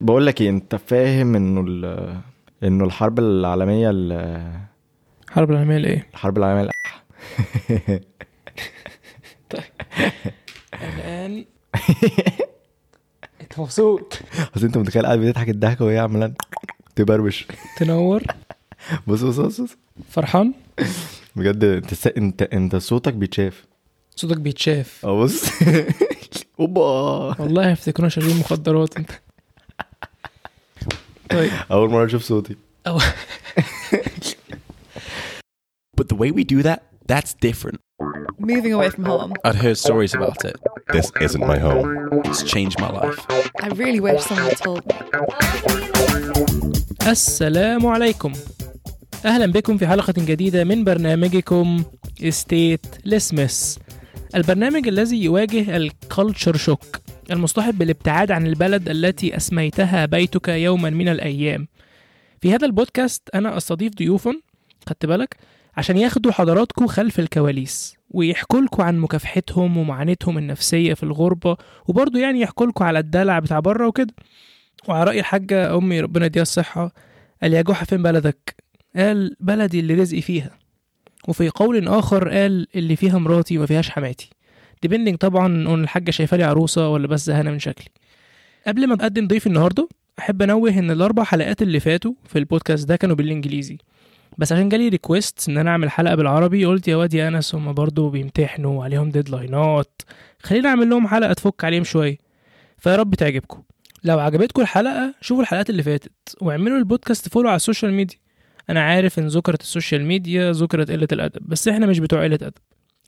بقول لك إيه انت فاهم انه انه الحرب العالمية ال- الحرب العالمية الايه الحرب العالمية الأ- الان انت مبسوط؟ اصل انت متخيل قاعد بتضحك الضحكة وهي عماله تبربش تنور. بص بص بص. فرحان؟ بجد انت انت انت صوتك بيتشاف. صوتك بيتشاف. آه بص. اوبا. والله هيفتكرونا شغالين مخدرات انت. طيب اول مره اشوف صوتي أو But the way we do that, that's different. Moving away from home. I'd heard stories about it. This isn't my home. It's changed my life. I really wish someone had told me. السلام عليكم اهلا بكم في حلقه جديده من برنامجكم ستيت لسمس البرنامج الذي يواجه الكالتشر شوك المصطحب بالابتعاد عن البلد التي أسميتها بيتك يوما من الأيام. في هذا البودكاست أنا أستضيف ضيوفا خدت بالك؟ عشان ياخدوا حضراتكم خلف الكواليس ويحكوا لكم عن مكافحتهم ومعاناتهم النفسية في الغربة وبرضه يعني يحكوا لكم على الدلع بتاع بره وكده. وعلى رأي الحاجة أمي ربنا يديها الصحة قال يا جحا فين بلدك؟ قال بلدي اللي رزقي فيها. وفي قول آخر قال اللي فيها مراتي وما فيهاش حماتي. depending طبعا إن الحاجة شايفة لي عروسة ولا بس زهقانة من شكلي. قبل ما أقدم ضيف النهاردة أحب أنوه إن الأربع حلقات اللي فاتوا في البودكاست ده كانوا بالإنجليزي. بس عشان جالي request إن أنا أعمل حلقة بالعربي قلت يا واد يا أنس هما برضه بيمتحنوا وعليهم deadlineات خلينا أعمل لهم حلقة تفك عليهم شوية. فيا رب تعجبكم. لو عجبتكم الحلقة شوفوا الحلقات اللي فاتت واعملوا البودكاست follow على ال social media أنا عارف إن ذكرت ال social media ذكرت قلة الأدب بس إحنا مش بتوع قلة أدب.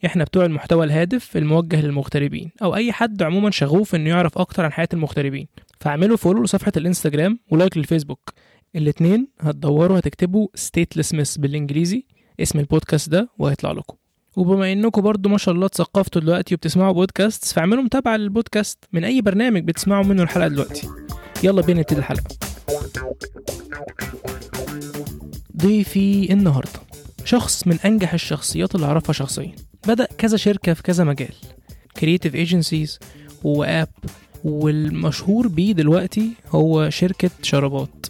إحنا بتوع المحتوى الهادف الموجه للمغتربين أو أي حد عموما شغوف إنه يعرف أكتر عن حياة المغتربين. فاعملوا follow لصفحة الإنستجرام و like للفيسبوك. الاتنين هتدوروا هتكتبوا statelessness بالإنجليزي. اسم البودكاست ده وهيطلع لكم. وبما إنكم برضو ما شاء الله اتثقفتوا دلوقتي وبتسمعوا بودكاست فاعملوا متابعة للبودكاست من أي برنامج بتسمعوا منه الحلقة دلوقتي. يلا بينا نبتدي الحلقة. ضيفي النهارده. شخص من أنجح الشخصيات اللي أعرفها شخصيا. بدأ كذا شركة في كذا مجال. creative agencies و app والمشهور بيه دلوقتي هو شركة شرابات.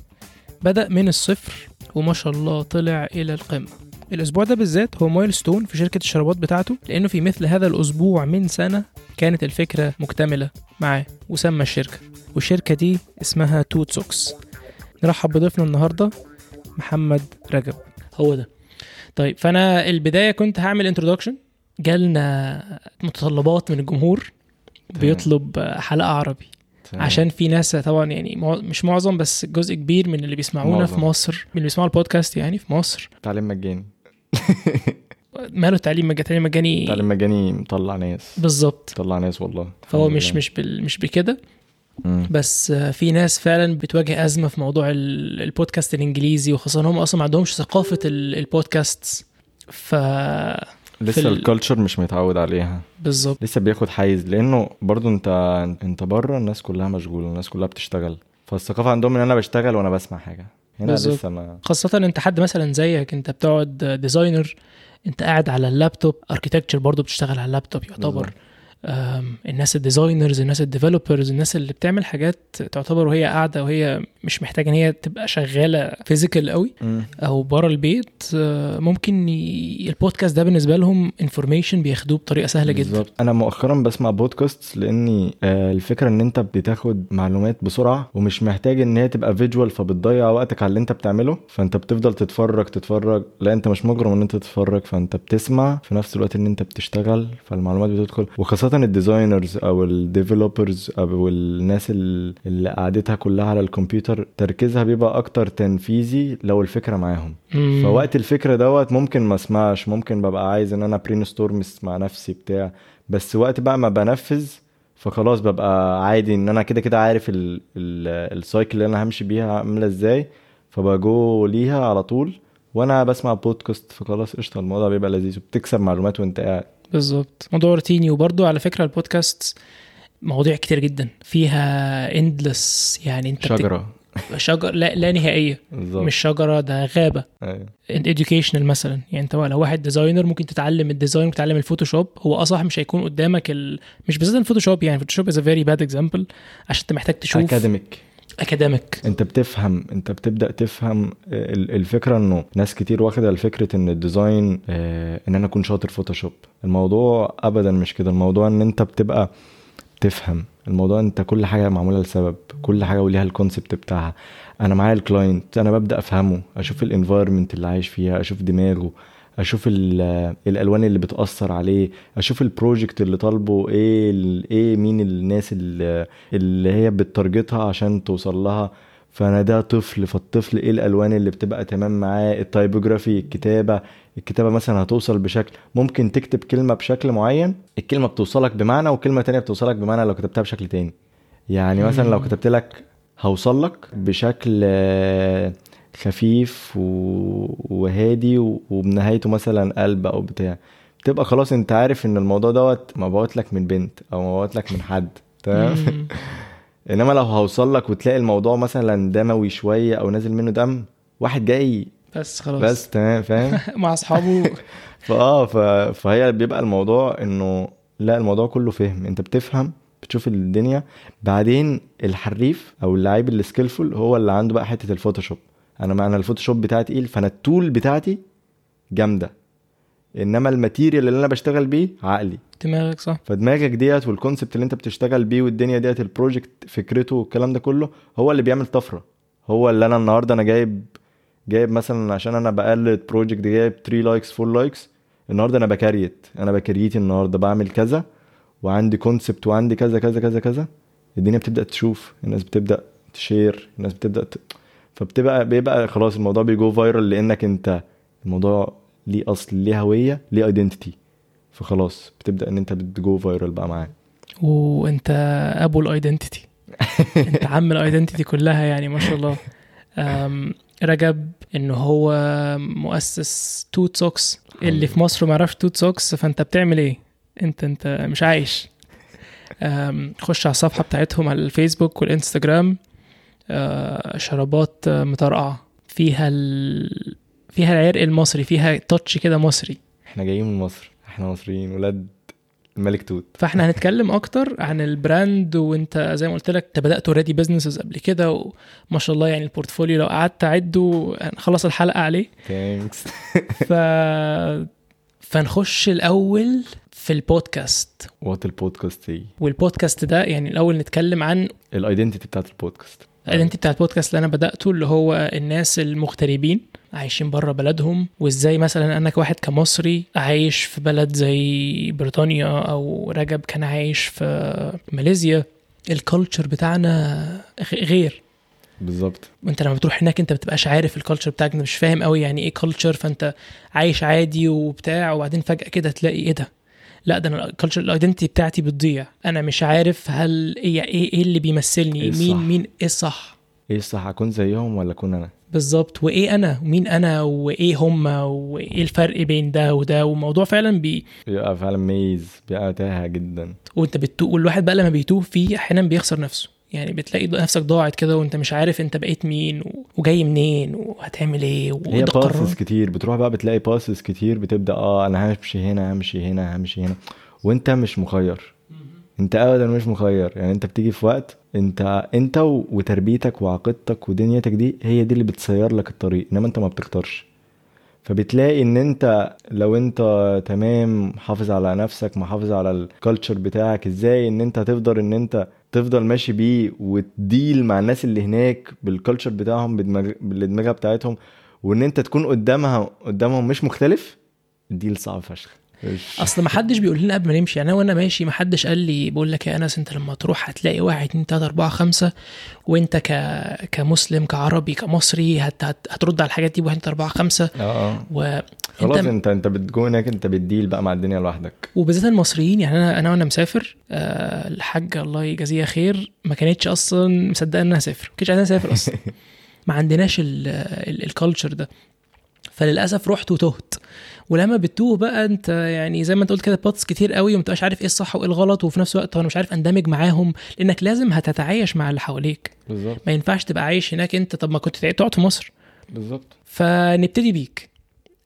بدأ من الصفر وما شاء الله طلع إلى القمة. الأسبوع ده بالذات هو milestone في شركة الشرابات بتاعته لأنه في مثل هذا الأسبوع من سنة كانت الفكرة مكتملة معاه وسمى الشركة. والشركة دي اسمها توت سوكس نرحب بضيفنا النهارده محمد رجب. هو ده. طيب فأنا البداية كنت هعمل introduction جالنا متطلبات من الجمهور بيطلب حلقة عربي. عشان في ناس طبعا يعني مش معظم بس جزء كبير من اللي بيسمعونا معظم. في مصر من اللي بيسمعوا البودكاست يعني في مصر. تعليم مجاني. ماله التعليم مجاني؟ تعليم مجاني تعليم مجاني مطلع ناس. بالظبط. مطلع ناس والله. فهو مش. مش بال مش بكده. بس في ناس فعلا بتواجه أزمة في موضوع ال- البودكاست الإنجليزي وخاصة هم أصلا ما عندهمش ثقافة ال- البودكاست ف لسه ال- الكالتشر مش متعود عليها. بالظبط. لسه بياخد حيز لأنه برضو انت انت بره الناس كلها مشغولة الناس كلها بتشتغل. فالثقافة عندهم إن أنا بشتغل وأنا بسمع حاجة. هنا بالظبط. لسه ما خاصة أنت حد مثلا زيك أنت بتقعد designer أنت قاعد على ال laptop architecture برضو بتشتغل على اللابتوب يعتبر. بالظبط. الناس ال designers الناس ال developers الناس اللي بتعمل حاجات تعتبر وهي قاعدة وهي مش محتاجة إن هي تبقى شغالة physical قوي. أو بره البيت آه، ممكن. البودكاست ده بالنسبة لهم information بياخدوه بطريقة سهلة جدا بالظبط أنا مؤخرا بسمع بودكاست لأني آه، الفكرة إن أنت بتاخد معلومات بسرعة ومش محتاج إن هي تبقى visual فبتضيع وقتك على اللي أنت بتعمله فأنت بتفضل تتفرج تتفرج لا أنت مش مجبر إن أنت تتفرج فأنت بتسمع في نفس الوقت إن أنت بتشتغل فالمعلومات بتدخل وخاصة ال designers أو ال developers أو الناس ال- اللي قعدتها كلها على الكمبيوتر تركيزها بيبقى أكتر تنفيذي لو الفكرة معاهم مم. فوقت الفكرة دوت ممكن ما أسمعش ممكن ببقى عايز إن أنا brain مع نفسي بتاع بس وقت بقى ما بنفذ فخلاص ببقى عادي إن أنا كده كده عارف ال- ال- ال cycle اللي أنا همشي بيها عاملة إزاي فبجو ليها على طول وأنا بسمع بودكاست فخلاص قشطة الموضوع بيبقى لذيذ وبتكسب معلومات وانت قاعد بالظبط. موضوع روتيني وبرضه على فكرة البودكاست مواضيع كتير جدا. فيها endless يعني انت شجرة. شجر لا, لا نهائية. بالظبط. مش شجرة ده غابة. أيوة. educational مثلا. يعني انت لو واحد designer ممكن تتعلم ال design وتتعلم الفوتوشوب هو آه صح مش هيكون قدامك ال... مش بالذات الفوتوشوب يعني الفوتوشوب is very bad example عشان انت محتاج تشوف اكاديميك اكاديميك انت بتفهم انت بتبدأ تفهم ال- الفكرة انه ناس كتير واخدة الفكرة ان ال design آه، ان أنا اكون شاطر فوتوشوب. الموضوع ابدا مش كده. الموضوع ان انت بتبقى تفهم. الموضوع انت كل حاجة معمولة لسبب كل حاجة وليها ال concept بتاعها. أنا معايا ال client أنا ببدأ افهمه أشوف ال environment اللي عايش فيها أشوف دماغه. أشوف ال- الألوان اللي بتأثر عليه أشوف ال project اللي طالبه إيه إيه مين الناس اللي, اللي هي ب target ها عشان توصل لها. فأنا ده طفل فالطفل إيه الألوان اللي بتبقى تمام معاه؟ ال typography الكتابة الكتابة مثلا هتوصل بشكل ممكن تكتب كلمة بشكل معين الكلمة بتوصلك بمعنى وكلمة تانية بتوصلك بمعنى لو كتبتها بشكل تاني. يعني مثلا لو كتبت لك هوصل لك بشكل خفيف و- وهادي و- وبنهايته مثلا قلب أو بتاع. بتبقى خلاص أنت عارف إن الموضوع دوت مبعوت لك من بنت أو مبعوت لك من حد تمام. إنما لو هوصل لك وتلاقي الموضوع مثلا دموي شوية أو نازل منه دم واحد جاي. بس خلاص. بس تمام؟ فاهم؟ مع أصحابه. فآه ف... فهي بيبقى الموضوع إنه لا الموضوع كله فهم. أنت بتفهم بتشوف الدنيا. بعدين الحريف أو اللعيب اللي skillful هو اللي عنده بقى حتة الفوتوشوب أنا معنى الفوتوشوب بتاعي تقيل فأنا ال tool بتاعتي جامدة. إنما ال material اللي أنا بشتغل بيه عقلي. دماغك صح. فدماغك ديت وال concept اللي أنت بتشتغل بيه والدنيا ديت ال project فكرته والكلام ده كله هو اللي بيعمل طفرة. هو اللي أنا النهارده أنا جايب جايب مثلا عشان أنا بقلد project جايب 3 likes 4 likes النهارده أنا ب create أنا ب create النهارده. بعمل كذا وعندي concept وعندي كذا كذا كذا كذا. الدنيا بتبدأ تشوف الناس بتبدأ ت share الناس بتبدأ ت... فبتبقى بيبقى خلاص الموضوع بي go viral لأنك أنت الموضوع ليه أصل ليه هوية ليه identity فخلاص بتبدأ إن أنت بت go viral بقى معاه. وأنت أبو ال identity أنت عم ال identity كلها يعني ما شاء الله. رجب انه هو مؤسس توت سوكس. اللي في مصر ما يعرفش توت سوكس فأنت بتعمل إيه؟ أنت أنت مش عايش. خش على الصفحة بتاعتهم على الفيسبوك والإنستجرام. شرابات أه، مطرقعة. فيها ال... فيها العرق المصري فيها touch كده مصري. إحنا جايين من مصر إحنا مصريين ولاد الملك توت. فاحنا هنتكلم أكتر عن ال brand وانت زي ما قلت لك انت بدات already businesses قبل كده وما شاء الله يعني ال portfolio لو قعدت اعده هنخلص الحلقة عليه. thanks ف فنخش الأول في البودكاست. وات البودكاست إيه والبودكاست ده يعني الأول نتكلم عن ال identity بتاعت ال podcast. ال identity بتاع البودكاست اللي أنا بدأته اللي هو الناس المغتربين عايشين بره بلدهم وإزاي مثلا أنا كواحد كمصري عايش في بلد زي بريطانيا أو رجب كان عايش في ماليزيا ال culture بتاعنا غير. بالظبط. وانت لما بتروح هناك أنت بتبقاش عارف ال culture بتاعك أنت مش فاهم قوي يعني إيه culture فأنت عايش عادي وبتاع وبعدين فجأة كده تلاقي إيه ده؟ لا ده أنا ال culture ال identity بتاعتي بتضيع. أنا مش عارف هل إيه إيه, إيه اللي بيمثلني؟ إيه مين؟ مين إيه الصح؟ إيه الصح؟ أكون زيهم ولا أكون أنا؟ بالظبط. وإيه أنا؟ ومين أنا؟ وإيه هما وإيه الفرق بين ده وده؟ والموضوع فعلا بي بيبقى فعلا ميز بيبقى تاهه جدا. وأنت بتتوه والواحد بقى لما بيتوه فيه أحيانا بيخسر نفسه. يعني بتلاقي نفسك ضاعت كده وانت مش عارف انت بقيت مين وجاي منين وهتعمل إيه هي paths قرار كتير. بتروح بقى بتلاقي paths كتير بتبدأ آه أنا همشي هنا همشي هنا همشي هنا. وانت مش مخير. انت ابدا مش مخير. يعني انت بتيجي في وقت انت انت وتربيتك وعقيدتك ودنيتك دي هي دي اللي بتسير لك الطريق إنما انت ما بتختارش. فبتلاقي إن انت لو انت تمام محافظ على نفسك محافظ على ال culture بتاعك إزاي إن انت تفضل إن انت تفضل ماشي بيه وت deal مع الناس اللي هناك بال culture بتاعهم بدماغ بالدماغه بتاعتهم وإن أنت تكون قدامها قدامهم مش مختلف الديل صعب فشخ. أصل ما حدش بيقول لنا قبل ما نمشي. يعني أنا وأنا ماشي ما حدش قال لي بقول لك يا أنس أنت لما تروح هتلاقي واحد اتنين تلاتة أربعة خمسة وأنت ك... كمسلم كعربي كمصري هت... هت... هترد على الحاجات دي بواحد اتنين أربعة خمسة. آه آه. و... خلاص أنت أنت أنت بتجو هناك أنت بتديل بقى مع الدنيا لوحدك. وبالذات المصريين يعني أنا أنا وأنا مسافر آه الحاجة الله يجازيها خير ما كانتش أصلا مصدقة ان أنا اسافر ما كانتش عايزة اسافر أصلا. ما عندناش الكالتشر ده. فللأسف رحت وتهت. ولما بتتوه بقى انت يعني زي ما انت قلت كده باتس كتير قوي وما عارف إيه الصح وايه الغلط وفي نفس الوقت أنا مش عارف اندمج معاهم لانك لازم هتتعايش مع اللي حواليك. بالظبط. ما ينفعش تبقى عايش هناك انت. طب ما كنت تقعد في مصر. بالظبط. فنبتدي بيك.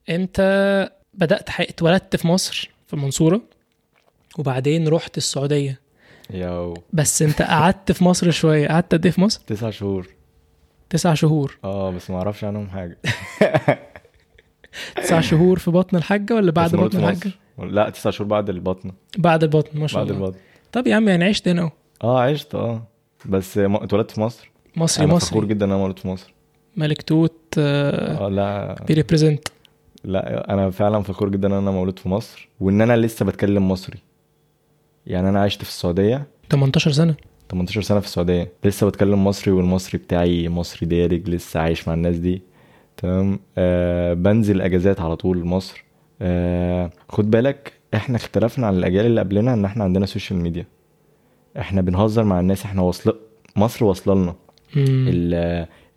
انت بدأت. اتولدت في مصر في المنصورة وبعدين رحت السعودية. You بس انت قعدت في مصر شوية. قعدت قد إيه في مصر؟ تسع شهور. تسع شهور. آه بس ما أعرفش عنهم حاجة. تسع شهور في بطن الحاجة ولا بعد بطن الحاجة. لا تسع شهور بعد البطنه بعد البطن ما شاء الله. البطن. طب يا عم يعني عشت هنا اهو. آه عشت آه. بس اتولدت في مصر. مصري أنا مصري. فخور جدا إن أنا مولود في مصر. ملك توت آه آه لا. بي represent لا أنا فعلا فخور جدا إن أنا مولود في مصر وإن أنا لسه بتكلم مصري. يعني أنا عشت في السعودية. 18 سنة. 18 سنة في السعودية. لسه بتكلم مصري والمصري بتاعي مصري دارج لسه عايش مع الناس دي. تمام؟ آه بنزل أجازات على طول مصر. آه خد بالك إحنا اختلفنا عن الأجيال اللي قبلنا إن إحنا عندنا social media إحنا بنهزر مع الناس إحنا وصل مصر واصلة لنا.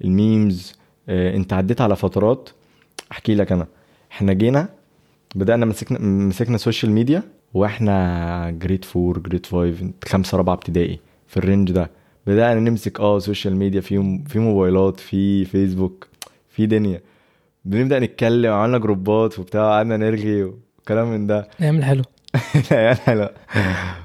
ال memes آه، أنت عديت على فترات. أحكي لك أنا. إحنا جينا بدأنا مسكنا مسكنا social media وإحنا grade four grade five خمسة رابعة ابتدائي في ال range ده. بدأنا نمسك آه social media في في موبايلات في فيسبوك في دنيا. بنبدأ نتكلم عملنا groupات وبتاع قعدنا نرغي وكلام من ده. نعمل حلو يعني لا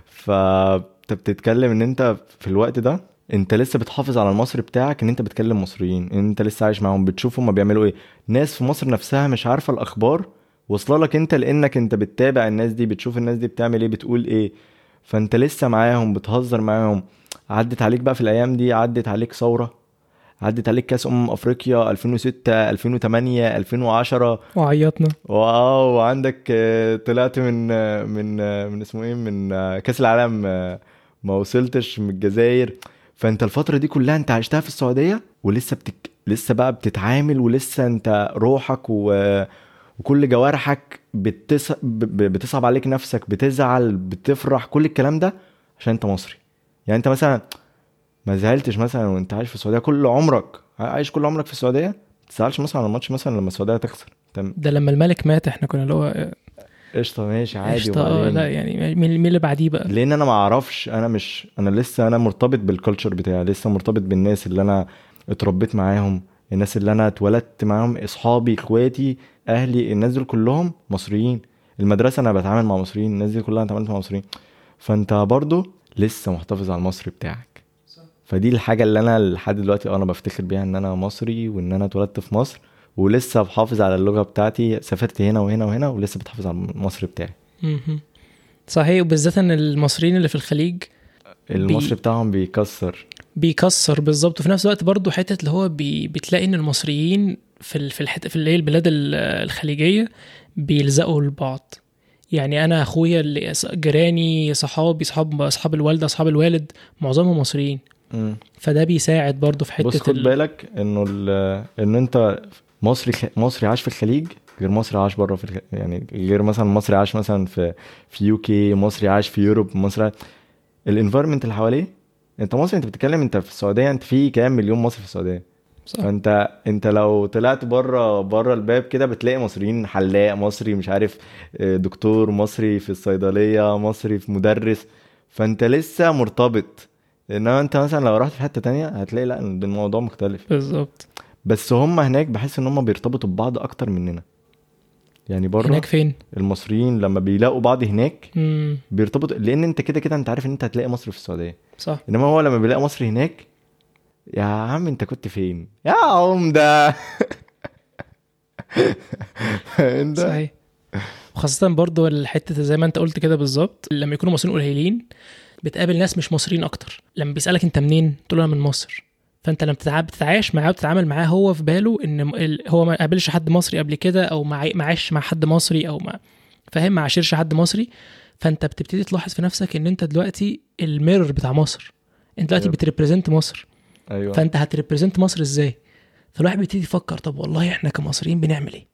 فانت بتتكلم إن أنت في الوقت ده أنت لسه بتحافظ على المصري بتاعك إن أنت بتكلم مصريين إن أنت لسه عايش معاهم بتشوف هما بيعملوا إيه. ناس في مصر نفسها مش عارفة الأخبار واصلة لك أنت لأنك أنت بتتابع الناس دي بتشوف الناس دي بتعمل إيه بتقول إيه. فأنت لسه معاهم بتهزر معاهم. عدت عليك بقى في الأيام دي عدت عليك ثورة. عدت عليك كاس أمم أفريقيا 2006 2008 2010 وعيطنا. واو وعندك آه، طلعت من آه، من آه، من اسمه إيه من كأس العالم ما وصلتش من الجزائر. فأنت الفترة دي كلها أنت عشتها في السعودية ولسه بتك... لسه بقى بتتعامل ولسه أنت روحك و... وكل جوارحك بتص... بتصعب عليك نفسك بتزعل بتفرح كل الكلام ده عشان أنت مصري. يعني أنت مثلا ما زعلتش مثلا وأنت عايش في السعودية كل عمرك. عايش كل عمرك في السعودية؟ ما تزعلش مثلا على الماتش مثلا لما السعودية تخسر. انت ده لما الملك مات إحنا كنا اللي هو قشطة ماشي عادي آه وبعدين؟ لا يعني مين مين اللي بعديه بقى؟ لأن أنا ما أعرفش أنا مش أنا لسه أنا مرتبط بالكالتشر بتاعي لسه مرتبط بالناس اللي أنا اتربيت معاهم الناس اللي أنا اتولدت معاهم أصحابي إخواتي أهلي الناس دول كلهم مصريين. المدرسة أنا بتعامل مع مصريين الناس دي كلها أنا اتعاملت مع مصريين. فأنت برضو لسه محتفظ على المصري بتاعك. فدي الحاجة اللي أنا لحد دلوقتي أنا بفتخر بيها إن أنا مصري وإن أنا اتولدت في مصر ولسه بحافظ على اللغة بتاعتي. سافرت هنا وهنا وهنا ولسه بتحافظ على المصري بتاعي. صحيح وبالذات إن المصريين اللي في الخليج المصري بتاعهم بيكسر. بيكسر بالظبط. وفي نفس الوقت برضه حتة اللي هو بي بتلاقي إن المصريين في في الحته في اللي هي البلاد ال- الخليجية بيلزقوا لبعض. يعني أنا أخويا اللي جيراني صحابي صحاب اصحاب الوالدة اصحاب الوالد معظمهم مصريين. مم. فده بيساعد برضه في حتة بص خد ال- بالك إنه إن أنت مصري. مصري عاش في الخليج غير مصري عاش بره في الخ... يعني غير مثلا مصري عاش مثلا في في UK مصري عاش في Europe مصري ال environment اللي حواليه أنت مصري أنت بتتكلم أنت في السعودية أنت في كام مليون مصري في السعودية صح. فأنت أنت لو طلعت بره بره الباب كده بتلاقي مصريين حلاق مصري مش عارف آه، دكتور مصري في الصيدلية مصري في مدرس فأنت لسه مرتبط إنما أنت مثلا لو رحت في حتة تانية هتلاقي لأ الموضوع مختلف. بالظبط. بس هم هناك بحس إن هم بيرتبطوا ببعض أكتر مننا. يعني بره هناك فين؟ المصريين لما بيلاقوا بعض هناك مم. بيرتبطوا لأن أنت كده كده أنت عارف إن أنت هتلاقي مصري في السعودية. صح. إنما هو لما بيلاقي مصري هناك يا عم أنت كنت فين؟ يا عمده انت صحيح. وخاصة برضو الحتة زي ما أنت قلت كده بالظبط لما يكونوا مصريين قليلين بتقابل ناس مش مصريين أكتر. لما بيسألك أنت منين؟ تقول له أنا من مصر. فأنت لما بتتع- بتتعايش معاه وتتعامل معاه هو في باله إن هو ما قابلش حد مصري قبل كده أو ما عاش مع حد مصري أو ما فاهم ما عاشرش حد مصري. فأنت بتبتدي تلاحظ في نفسك إن أنت دلوقتي ال mirror بتاع مصر. أنت دلوقتي أيوة. بت represent مصر. أيوه. فأنت هت represent مصر إزاي؟ فالواحد بيبتدي يفكر طب والله إحنا كمصريين بنعمل إيه؟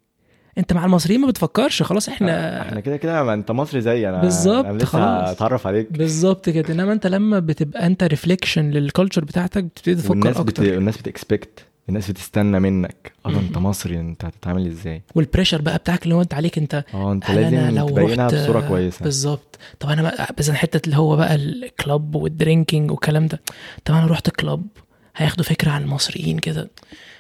انت مع المصريين ما بتفكرش خلاص إحنا إحنا كده كده انت مصري زي أنا بالظبط، خلاص. هتعرف عليك. بالظبط كده. انما انت لما بتبقى انت reflection لل culture بتاعتك بتبتدي تفكر والناس بت... أكتر. الناس بت expect الناس بتستنى منك. أه انت. مصري انت هتتعامل إزاي؟ وال pressure بقى بتاعك اللي هو انت عليك انت أه انت لازم لو تبينها رحت بصورة كويسة. بالظبط. طب أنا بقى بس حتة اللي هو بقى ال club وال drinking والكلام ده طب أنا رحت club هياخدوا فكرة عن المصريين كده.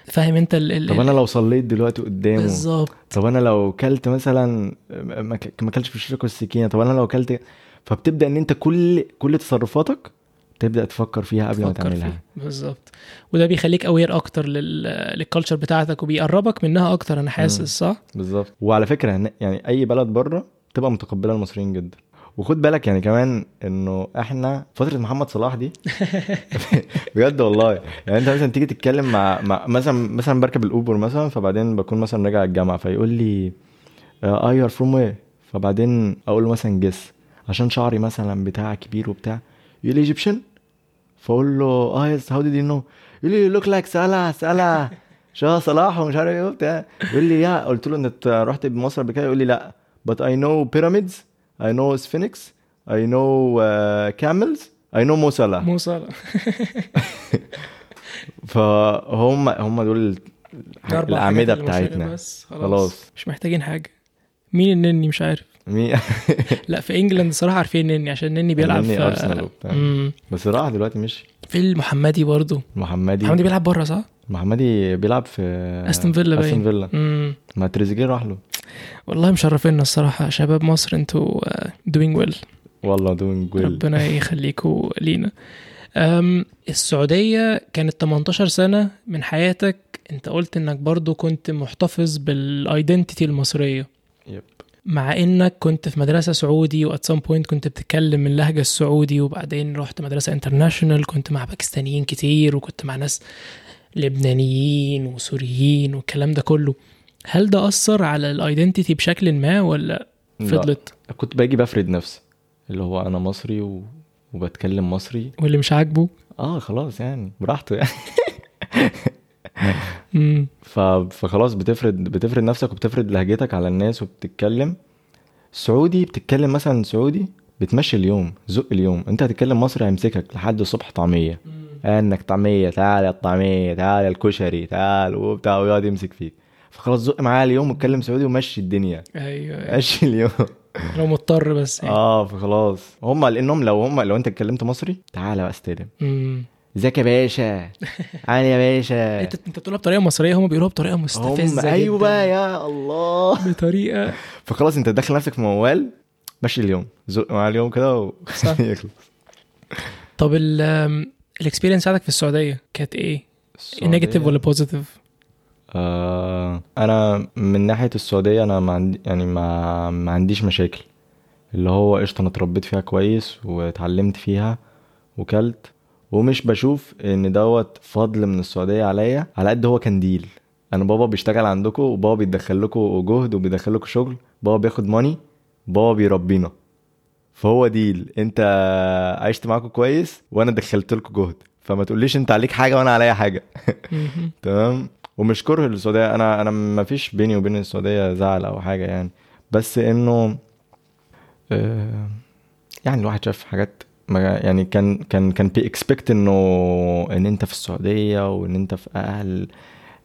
فاهم انت ال ال طب أنا لو صليت دلوقتي قدامه بالظبط. طب أنا لو كلت مثلا ما ك- ما كلتش بالشوكه والسكينة طب أنا لو كلت فبتبدأ إن أنت كل كل تصرفاتك تبدأ تفكر فيها قبل ما تعملها. بالظبط. وده بيخليك aware أكتر لل... لل culture بتاعتك وبيقربك منها أكتر أنا حاسس صح؟ بالظبط. وعلى فكرة يعني أي بلد بره تبقى متقبلة المصريين جدا. وخد بالك يعني كمان إنه إحنا فترة محمد صلاح دي بجد والله. يعني أنت مثلا تيجي تتكلم مع, مع مثلا مثلا بركب ال Uber مثلا فبعدين بكون مثلا راجع الجامعة فيقول لي you are from where فبعدين أقول له مثلا guess عشان شعري مثلا بتاع كبير وبتاع. يقول لي Egyptian فأقول له آه yes how did you know يقول لي look like Salah Salah شاه صلاح ومش عارف إيه وبتاع. يقول لي يا قلت له انت رحت مصر قبل كده؟ يقول لي لا. But I know pyramids. Know sphinx I know uh, camels. I know Mo Salah. Mo Salah فهم هم دول الأعمدة بتاعتنا. بس. خلاص. خلاص. مش محتاجين حاجة. مين النني؟ مش عارف. مين؟ لا في England صراحة عارفين النني عشان النني بيلعب النني في. مم. بس راح دلوقتي مش. في المحمدي برضو. محمدي. محمدي بيلعب بره صح؟ محمدي بيلعب في أستون فيلا باين. أستون فيلا. ما تريزيجيه راح له. والله مشرفينا الصراحة. شباب مصر أنتوا doing well والله doing well ربنا يخليكوا لينا. السعودية كانت 18 سنة من حياتك. انت قلت انك برضو كنت محتفظ بال identity المصرية. Yep. مع انك كنت في مدرسة سعودي و at some point كنت بتتكلم اللهجة السعودي وبعدين رحت مدرسة international كنت مع باكستانيين كتير وكنت مع ناس لبنانيين وسوريين والكلام ده كله. هل ده أثر على ال identity بشكل ما ولا لا. فضلت؟ كنت باجي بفرد نفسي اللي هو أنا مصري و... وبتكلم مصري. واللي مش عاجبه؟ آه خلاص يعني براحته يعني. ف... فخلاص بتفرد بتفرد نفسك وبتفرد لهجتك على الناس وبتتكلم. سعودي بتتكلم مثلا سعودي بتمشي اليوم زق اليوم. أنت هتتكلم مصري هيمسكك لحد الصبح طعمية. انك طعمية تعال يا الطعمية تعال الكشري تعال وبتاع ويقعد يمسك فيك. فخلاص زق معاه اليوم واتكلم سعودي ومشي الدنيا أيوه أيوة. مشي اليوم لو مضطر بس يعني. آه فخلاص هم لانهم لو هم لو أنت اتكلمت مصري تعالى بقى استلم. إزيك يا باشا عامل إيه يا باشا انت أنت بتقولها بطريقة مصرية هم بيقولوها بطريقة هم مستفزة أيوه جداً. بقى يا الله بطريقة فخلاص أنت داخل نفسك في موال مشي اليوم زق مع اليوم كده و... طب ال experience بتاعتك في السعودية كانت إيه؟ Negative ولا positive؟ آه أنا من ناحية السعودية أنا ما عندي يعني ما ما عنديش مشاكل. اللي هو قشطة أنا اتربيت فيها كويس واتعلمت فيها وكلت. ومش بشوف إن دوت فضل من السعودية عليا على قد هو كان ديل أنا بابا بيشتغل عندكم وبابا بيدخل لكم جهد وبيدخل لكم شغل. بابا بياخد ماني بابا بيربينا. فهو ديل أنت عشت معاكم كويس وأنا دخلت لكم جهد. فما تقوليش أنت عليك حاجة وأنا عليا حاجة. تمام؟ ومش كره للسعودية. أنا أنا ما فيش بيني وبين السعودية زعل أو حاجة يعني. بس إنه آه، يعني الواحد شاف حاجات يعني كان كان كان يـ expect إنه إن أنت في السعودية وإن أنت في أهل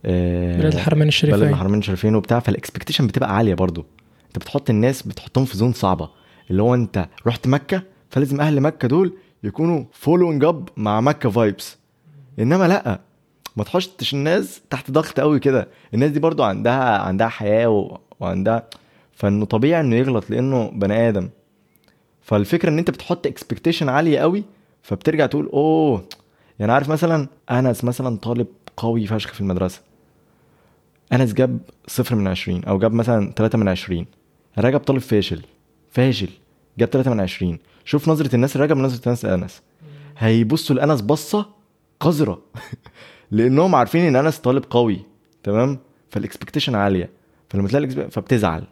آه، بلاد الحرمين الشريفين. بلد الحرمين الشريفين وبتاع. فال expectation بتبقى عالية برضو. أنت بتحط الناس بتحطهم في zone صعبة. اللي هو أنت رحت مكة فلازم أهل مكة دول يكونوا following up مع مكة vibes إنما لأ. ما تحطش الناس تحت ضغط قوي كده. الناس دي برضو عندها عندها حياة و... وعندها فإنه طبيعي إنه يغلط لإنه بني آدم. فالفكرة إن أنت بتحط expectation عالية قوي فبترجع تقول أوه يعني عارف مثلا أنس مثلا طالب قوي فشخ في المدرسة. أنس جاب صفر من عشرين أو جاب مثلا تلاتة من عشرين. رجب طالب فاشل. فاشل. جاب تلاتة من عشرين. شوف نظرة الناس رجب نظرة الناس لأنس هيبصوا لأنس بصة قذرة. لأنهم عارفين إن أنس طالب قوي تمام؟ فال expectation عالية. فلما تلاقي ال expec- فبتزعل.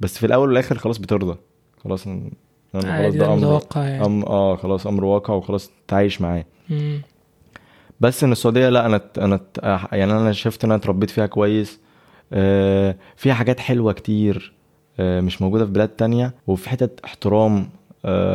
بس في الأول والآخر خلاص بترضى. خلاص أنا خلاص ده أمر متوقع يعني. أم آه خلاص أمر واقع وخلاص تعايش معاه. بس إن السعودية لا أنا أنا يعني أنا شفت إن أنا اتربيت فيها كويس. آه، فيها حاجات حلوة كتير. آه، مش موجودة في بلاد تانية. وفي حتت احترام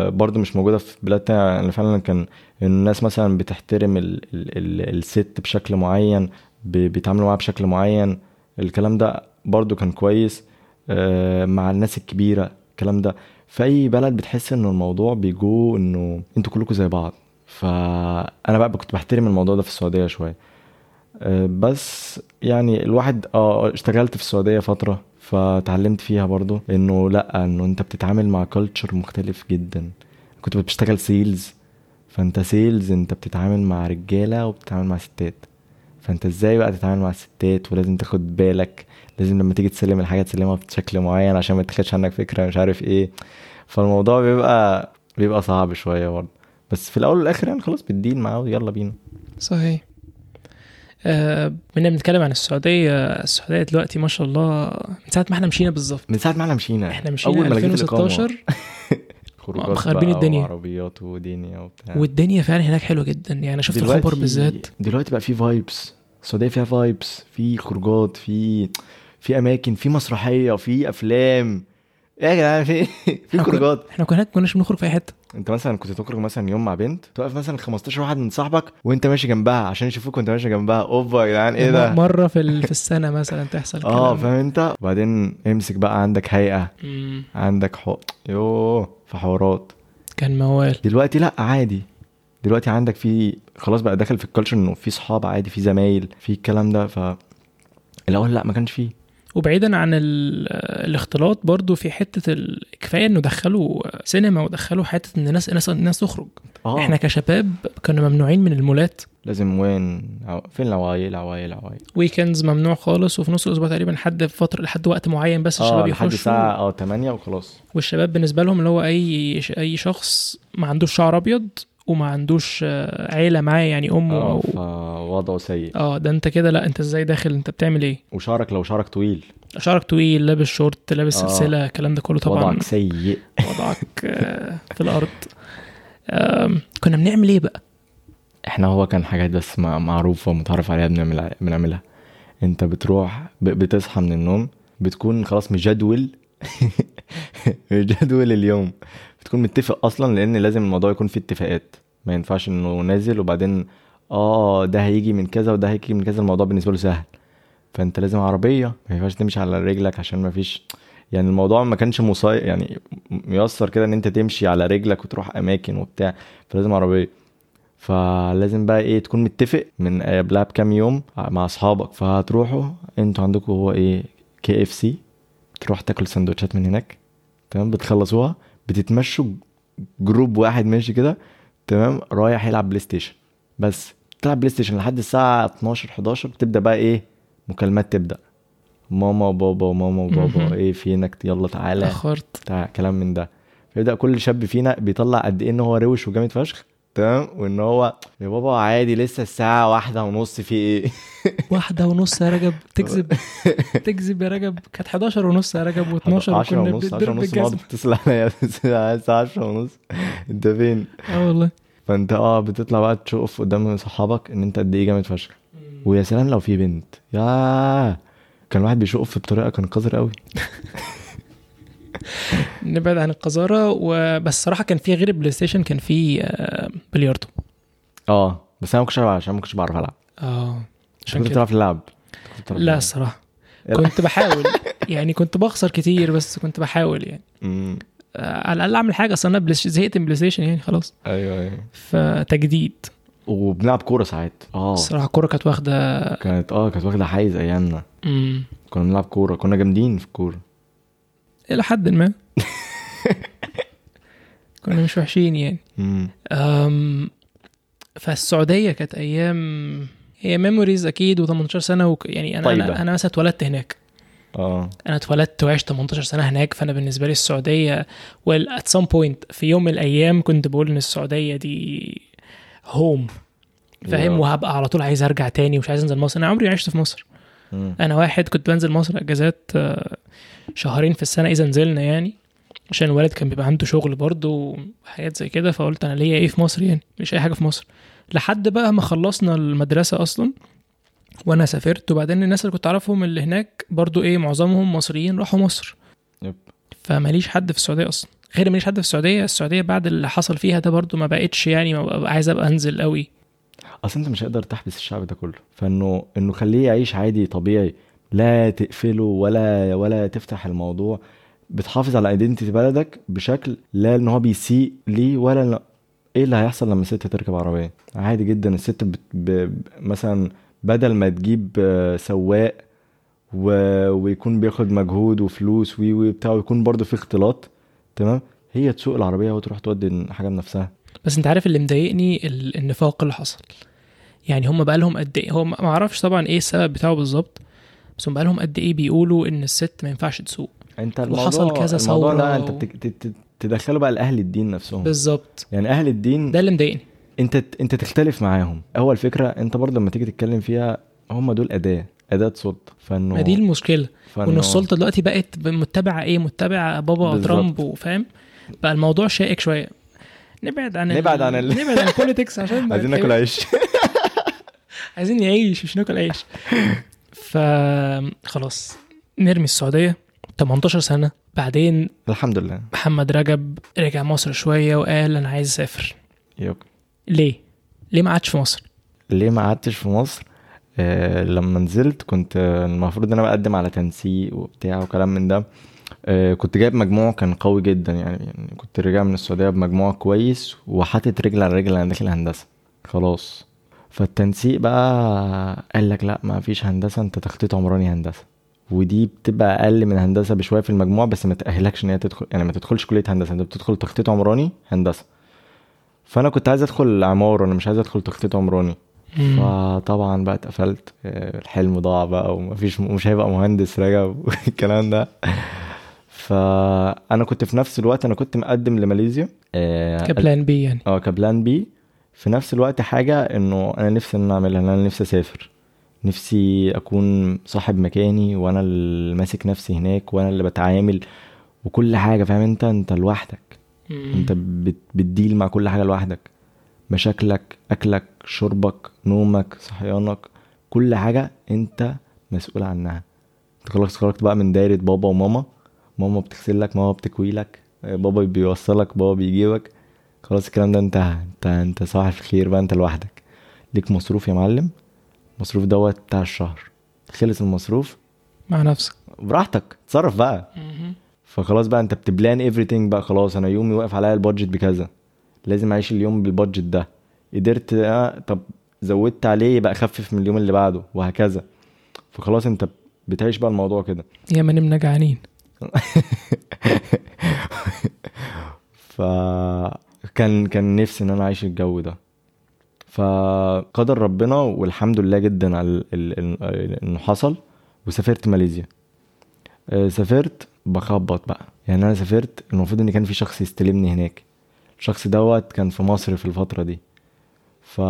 برضو مش موجودة في بلاد تانية. يعني فعلا كان الناس مثلا بتحترم ال ال ال الست بشكل معين بيتعاملوا معاها بشكل معين. الكلام ده برضو كان كويس آه، مع الناس الكبيرة الكلام ده. في أي بلد بتحس ان الموضوع بيجو إنه أنتوا كلكم زي بعض. فأنا بقى كنت بحترم الموضوع ده في السعودية شوية. آه، بس يعني الواحد آه اشتغلت في السعودية فترة. فتعلمت فيها برضو انه لا انه انت بتتعامل مع culture مختلف جدا. كنت بتشتغل sales فانت سيلز انت بتتعامل مع رجالة وبتتعامل مع ستات. فانت إزاي بقى تتعامل مع الستات ولازم تاخد بالك لازم لما تيجي تسلم الحاجة تسلمها بشكل معين عشان ما تاخدش عنك فكرة مش عارف إيه. فالموضوع بيبقى بيبقى صعب شوية برضه بس في الأول والآخر يعني خلاص بتدين معاه ويلا بينا. صحيح. آه بما بنتكلم عن السعودية. السعودية دلوقتي ما شاء الله من ساعة ما إحنا مشينا بالظبط. من ساعة ما إحنا مشينا. إحنا مشينا أول ما لقيت الإقامة. 2016 خروجات مخربين الدنيا. وعربيات ودنيا وبتاع. والدنيا فعلا هناك حلوة جدا. يعني أنا شفت الخبر بالذات. دلوقتي بقى في vibes السعودية فيها vibes في خروجات في في أماكن في مسرحية في أفلام. يا جدعان في في خروجات. إحنا كنا هناك كناش بنخرج في أي حتة. أنت مثلا كنت تخرج مثلا يوم مع بنت توقف مثلا 15 واحد من صاحبك وأنت ماشي جنبها عشان يشوفوك وأنت ماشي جنبها. اوبا يا جدعان إيه ده؟ مرة في ال- في السنة مثلا تحصل آه كده. فاهم أنت؟ وبعدين امسك بقى عندك هيئة مم. عندك حق يوه في حوارات. كان موال. دلوقتي لأ عادي. دلوقتي عندك في خلاص بقى داخل في الكالتشر إنه في صحاب عادي في زمايل في الكلام ده ف الأول لأ ما كانش فيه. وبعيدا عن ال- الاختلاط برضو في حتة. كفاية إنه دخلوا سينما ودخلوا حتة إن الناس الناس الناس تخرج. آه. إحنا كشباب كنا ممنوعين من المولات. لازم وين؟ فين العوايل؟ العوايل العوايل. weekends ممنوع خالص وفي نص الأسبوع تقريبا لحد فتره لحد وقت معين بس الشباب آه لحد يخشوا. الساعة آه 8 وخلاص. والشباب بالنسبة لهم اللي هو أي أي شخص ما عندوش شعر أبيض وما عندوش آه، عيلة معاه يعني امه آه أو فوضعه سيء. آه ده أنت كده لأ أنت إزاي داخل؟ أنت بتعمل إيه؟ وشعرك لو شعرك طويل. شعرك طويل لابس شورت لابس آه. سلسلة الكلام ده كله طبعا. وضعك سيء. وضعك آه، في الأرض. كنا بنعمل إيه بقى؟ إحنا هو كان حاجات بس معروفة ومتعرف عليها بنعمل بنعملها. أنت بتروح بتصحى من النوم بتكون خلاص مجدول. مجدول اليوم. بتكون متفق أصلا لأن لازم الموضوع يكون فيه اتفاقات. ما ينفعش إنه نازل وبعدين آه ده هيجي من كذا وده هيجي من كذا الموضوع بالنسبة له سهل. فأنت لازم عربية ما ينفعش تمشي على رجلك عشان ما فيش يعني الموضوع ما كانش مصاي يعني ميسر كده إن أنت تمشي على رجلك وتروح أماكن وبتاع فلازم عربية. فلازم بقى إيه تكون متفق من قبلها بكام يوم مع أصحابك. فهتروحوا أنتوا عندكم هو إيه كي اف سي تروح تاكل سندوتشات من هناك تمام؟ بتخلصوها. بتتمشوا group واحد ماشي كده تمام رايح يلعب بلاي ستيشن. بس تلعب بلاي ستيشن لحد الساعة 12 11 بتبدأ بقى إيه؟ مكالمات تبدأ. ماما وبابا وماما مهم. وبابا إيه فينك؟ يلا تعالى. اتاخرت بتاع كلام من ده. فيبدأ كل شاب فينا بيطلع قد إيه إن هو روش وجامد فشخ؟ تمام؟ وإن هو يا بابا عادي لسه الساعة واحدة ونص في إيه؟ واحدة ونص يا رجب. تكذب. تكذب يا رجب. كانت 11 ونص يا رجب و12 10 وكنا ونص 10 بنضرب ونص بتتصل عليا. الساعة 10 ونص. أنت فين؟ آه والله. فأنت آه بتطلع بقى تشوف قدام صحابك إن أنت قد إيه جامد فشخ. ويا سلام لو في بنت. يا كان واحد بيشوف بطريقة كان قذر قوي. نبعد عن القذارة وبس صراحة كان في غير البلاي ستيشن كان في آه، بلياردو. آه بس أنا ما كنتش عشان ما كنتش بعرف ألعب. آه عشان كنت بتلعب في لا لا. كنت بحاول. يعني كنت بخسر كتير بس كنت بحاول يعني. امم على الأقل أعمل حاجة أصل أنا زهقت من بلاي ستيشن يعني خلاص. أيوه أيوه. فتجديد. وبنلعب كورة ساعات. آه. الصراحة الكوره كانت واخدة كانت آه كانت واخدة حيز أيامنا. مم. كنا بنلعب كورة كنا جامدين في الكورة. إلى حد ما. كنا مش وحشين يعني. امم أم فالسعودية كانت أيام هي ميموريز أكيد و18 سنة وك... يعني أنا طيبة. أنا, أنا مثلا اتولدت هناك. آه. أنا اتولدت وعشت 18 سنة هناك فأنا بالنسبة لي السعودية well at some point في يوم من الأيام كنت بقول إن السعودية دي هوم فاهم. وهبقى على طول عايز أرجع تاني ومش عايز أنزل مصر. أنا عمري عشت في مصر. أنا واحد كنت بنزل مصر أجازات آه، شهرين في السنة إذا نزلنا يعني عشان الولد كان بيبقى عنده شغل برضه وحاجات زي كده فقلت أنا ليا إيه في مصر يعني؟ مش أي حاجة في مصر. لحد بقى ما خلصنا المدرسة أصلا وأنا سافرت وبعدين الناس اللي كنت أعرفهم اللي هناك برضو إيه معظمهم مصريين راحوا مصر. يب. فماليش حد في السعودية أصلا. غير ماليش حد في السعودية السعودية بعد اللي حصل فيها ده برضو ما بقتش يعني ما بقى عايز أبقى أنزل قوي أصل أنت مش هتقدر تحبس الشعب ده كله. فإنه إنه خليه يعيش عادي طبيعي لا تقفله ولا ولا تفتح الموضوع. بتحافظ على ايدنتيتي بلدك بشكل لا إن هو بيسيء ليه ولا لا إيه اللي هيحصل لما الست تركب عربية؟ عادي جدا الست بت... ب... مثلا بدل ما تجيب آه، سواق و... ويكون بياخد مجهود وفلوس وي وي بتاع ويكون برضه في اختلاط تمام؟ هي تسوق العربية وتروح تودي حاجة بنفسها. بس أنت عارف اللي مضايقني ال- النفاق اللي حصل. يعني هم بقى لهم قد إيه؟ هو ما أعرفش طبعا إيه السبب بتاعه بالظبط بس هم بقى لهم قد إيه بيقولوا إن الست ما ينفعش تسوق؟ أنت الموضوع وحصل كذا الموضوع ده أنت بتك... تدخله بقى لأهل الدين نفسهم. بالظبط. يعني أهل الدين ده اللي مضايقني. أنت أنت تختلف معاهم. هو الفكرة أنت برضه لما تيجي تتكلم فيها هم دول أداة أداة سلطه فانه ما دي المشكلة. وإن السلطة دلوقتي بقت متبعة إيه؟ متبعة بابا بالظبط. ترامب وفاهم؟ بقى الموضوع شائك شوية. نبعد عن نبعد عن ال- نبعد عن البوليتكس عشان عايزين ناكل. عيش عايزين نعيش مش ناكل عيش. فخلاص نرمي السعودية. 18 سنة. بعدين الحمد لله. محمد رجب رجع مصر شوية وقال أنا عايز أسافر. يوك. ليه؟ ليه ما قعدش في مصر؟ ليه ما قعدتش في مصر؟ آه لما نزلت كنت المفروض إن أنا بقدم على تنسيق وبتاع وكلام من ده. آه كنت جايب مجموع كان قوي جدا يعني, يعني كنت راجع من السعودية بمجموع كويس وحاطط رجل على رجل أنا داخل هندسه خلاص. فالتنسيق بقى قال لك لا ما فيش هندسة انت تخطيط عمراني هندسة. ودي بتبقى أقل من هندسة بشوية في المجموع بس ما تأهلكش إن هي تدخل يعني ما تدخلش كلية هندسة انت بتدخل تخطيط عمراني هندسة. فأنا كنت عايز أدخل عمارة أنا مش عايز أدخل تخطيط عمراني. فطبعا بقى اتقفلت. الحلم ضاع بقى ومفيش مش هيبقى مهندس رجب والكلام ده. فأنا كنت في نفس الوقت أنا كنت مقدم لماليزيا آه، ك plan B يعني. آه ك plan B. في نفس الوقت حاجة إنه أنا نفسي إن أنا أعملها أنا نفسي أسافر. نفسي أكون صاحب مكاني وأنا اللي ماسك نفسي هناك وأنا اللي بتعامل وكل حاجة فاهم أنت؟ أنت لوحدك. أنت بت- بتديل مع كل حاجة لوحدك. مشاكلك أكلك شربك نومك صحيانك كل حاجة أنت مسؤول عنها. أنت خلاص خرجت بقى من دايرة بابا وماما. ماما بتغسل لك ماما بتكوي لك بابا بيوصلك بابا بيجيبك. خلاص الكلام ده انتهى انت انت صاحب الخير بقى انت لوحدك. ليك مصروف يا معلم؟ المصروف دوت بتاع الشهر. خلص المصروف. مع نفسك. براحتك. اتصرف بقى. فخلاص بقى انت بتبلان everything بقى خلاص أنا يومي واقف عليا البادجت بكذا. لازم اعيش اليوم بالبادجت ده. قدرت آه طب زودت عليه يبقى اخفف من اليوم اللي بعده وهكذا. فخلاص انت بتعيش بقى الموضوع كده. يا ما نمنا جعانين فكان كان نفسي إن أنا أعيش الجو ده. فقدر ربنا والحمد لله جدا على إنه حصل وسافرت ماليزيا. آه، سافرت بخبط بقى. يعني أنا سافرت المفروض إن كان في شخص يستلمني هناك. الشخص دوت كان في مصر في الفترة دي. ف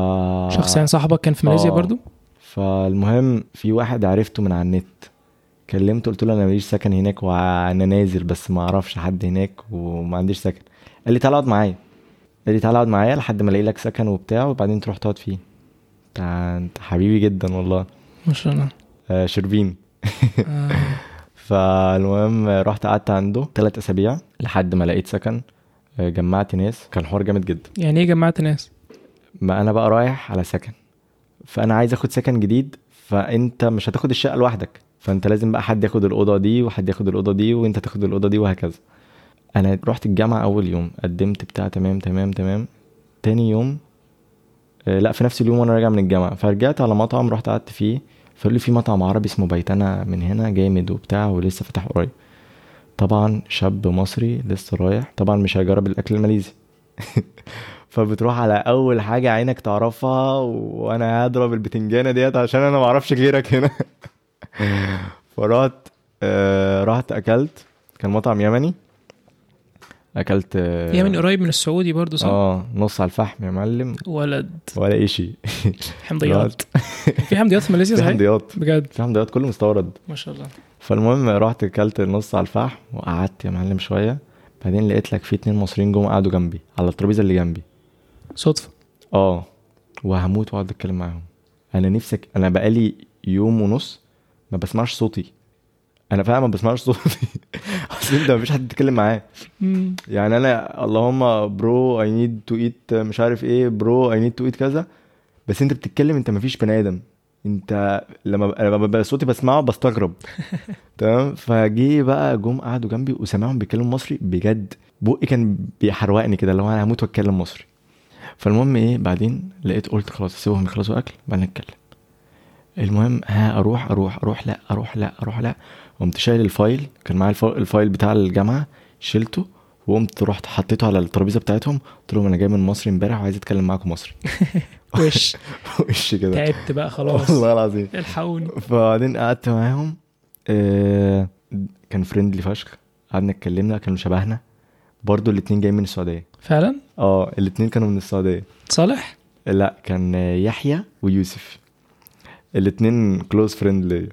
شخص يعني صاحبك كان في ماليزيا آه. برضو؟ فالمهم في واحد عرفته من على النت. كلمته قلت له أنا ماليش سكن هناك وأنا نازل بس ما أعرفش حد هناك وما عنديش سكن. قال لي تعالى اقعد معايا. قال لي تعالى أقعد معايا لحد ما ألاقي لك سكن وبتاع وبعدين تروح تقعد فيه. انت أنت حبيبي جدا والله. ما شاء الله. آه شربين. آه. فالمهم رحت قعدت عنده ثلاث أسابيع لحد ما لقيت سكن. آه، جمعت ناس. كان حوار جامد جدا. يعني إيه جمعت ناس؟ ما أنا بقى رايح على سكن. فأنا عايز آخد سكن جديد فأنت مش هتاخد الشقة لوحدك. فأنت لازم بقى حد ياخد الأوضة دي وحد ياخد الأوضة دي وأنت تاخد الأوضة دي وهكذا. أنا رحت الجامعة أول يوم قدمت بتاع تمام تمام تمام. تاني يوم آه، لأ في نفس اليوم وأنا راجع من الجامعة. فرجعت على مطعم رحت قعدت فيه. فقال لي في مطعم عربي اسمه بيتنا من هنا جامد وبتاع ولسه فتح قريب. طبعا شاب مصري لسه رايح. طبعا مش هيجرب الأكل الماليزي. فبتروح على أول حاجة عينك تعرفها وأنا هضرب البتنجانة ديت عشان أنا ما أعرفش غيرك هنا. فرحت آه رحت أكلت. كان مطعم يمني. أكلت آه يمن قريب من السعودي برضو صح؟ آه نص على الفحم يا معلم. ولد. ولا شيء حمضيات. في حمضيات في ماليزيا في صحيح؟ حمضيات. بجد؟ في حمضيات كله مستورد. ما شاء الله. فالمهم رحت أكلت النص على الفحم وقعدت يا معلم شوية. بعدين لقيت لك في اتنين مصريين جم قعدوا جنبي على الترابيزة اللي جنبي. صدفة. آه. وهموت وأقعد أتكلم معاهم. أنا نفسك أنا بقالي يوم ونص ما بسمعش صوتي. أنا فعلا ما بسمعش صوتي. أصل أنت مفيش حد تتكلم معاه. يعني أنا اللهم bro I need to eat مش عارف إيه. bro I need to eat كذا. بس أنت بتتكلم أنت مفيش بني آدم. أنت لما لما صوتي بسمعه بستغرب. تمام؟ فجي بقى جم قعدوا جنبي وسمعهم بيتكلموا مصري بجد. بقي كان بيحروقني كده اللي هو أنا هموت وأتكلم مصري. فالمهم إيه بعدين لقيت قلت خلاص اسيبهم يخلصوا أكل بعدين نتكلم. المهم ها أروح أروح أروح لا أروح لا أروح لا. قمت شايل ال file كان معايا ال f- ال file بتاع الجامعة شلته وقمت رحت حطيته على الترابيزة بتاعتهم قلت لهم أنا جاي من مصر امبارح وعايز أتكلم معاكم مصري. وش؟ وش كده. تعبت بقى خلاص. والله العظيم. الحقوني. فبعدين قعدت معاهم آه كان friendly فشخ قعدنا اتكلمنا كانوا شبهنا. برضو الاتنين جايين من السعودية. فعلا؟ آه الاتنين كانوا من السعودية. صالح؟ لا كان يحيى ويوسف. الاتنين close friend ليا.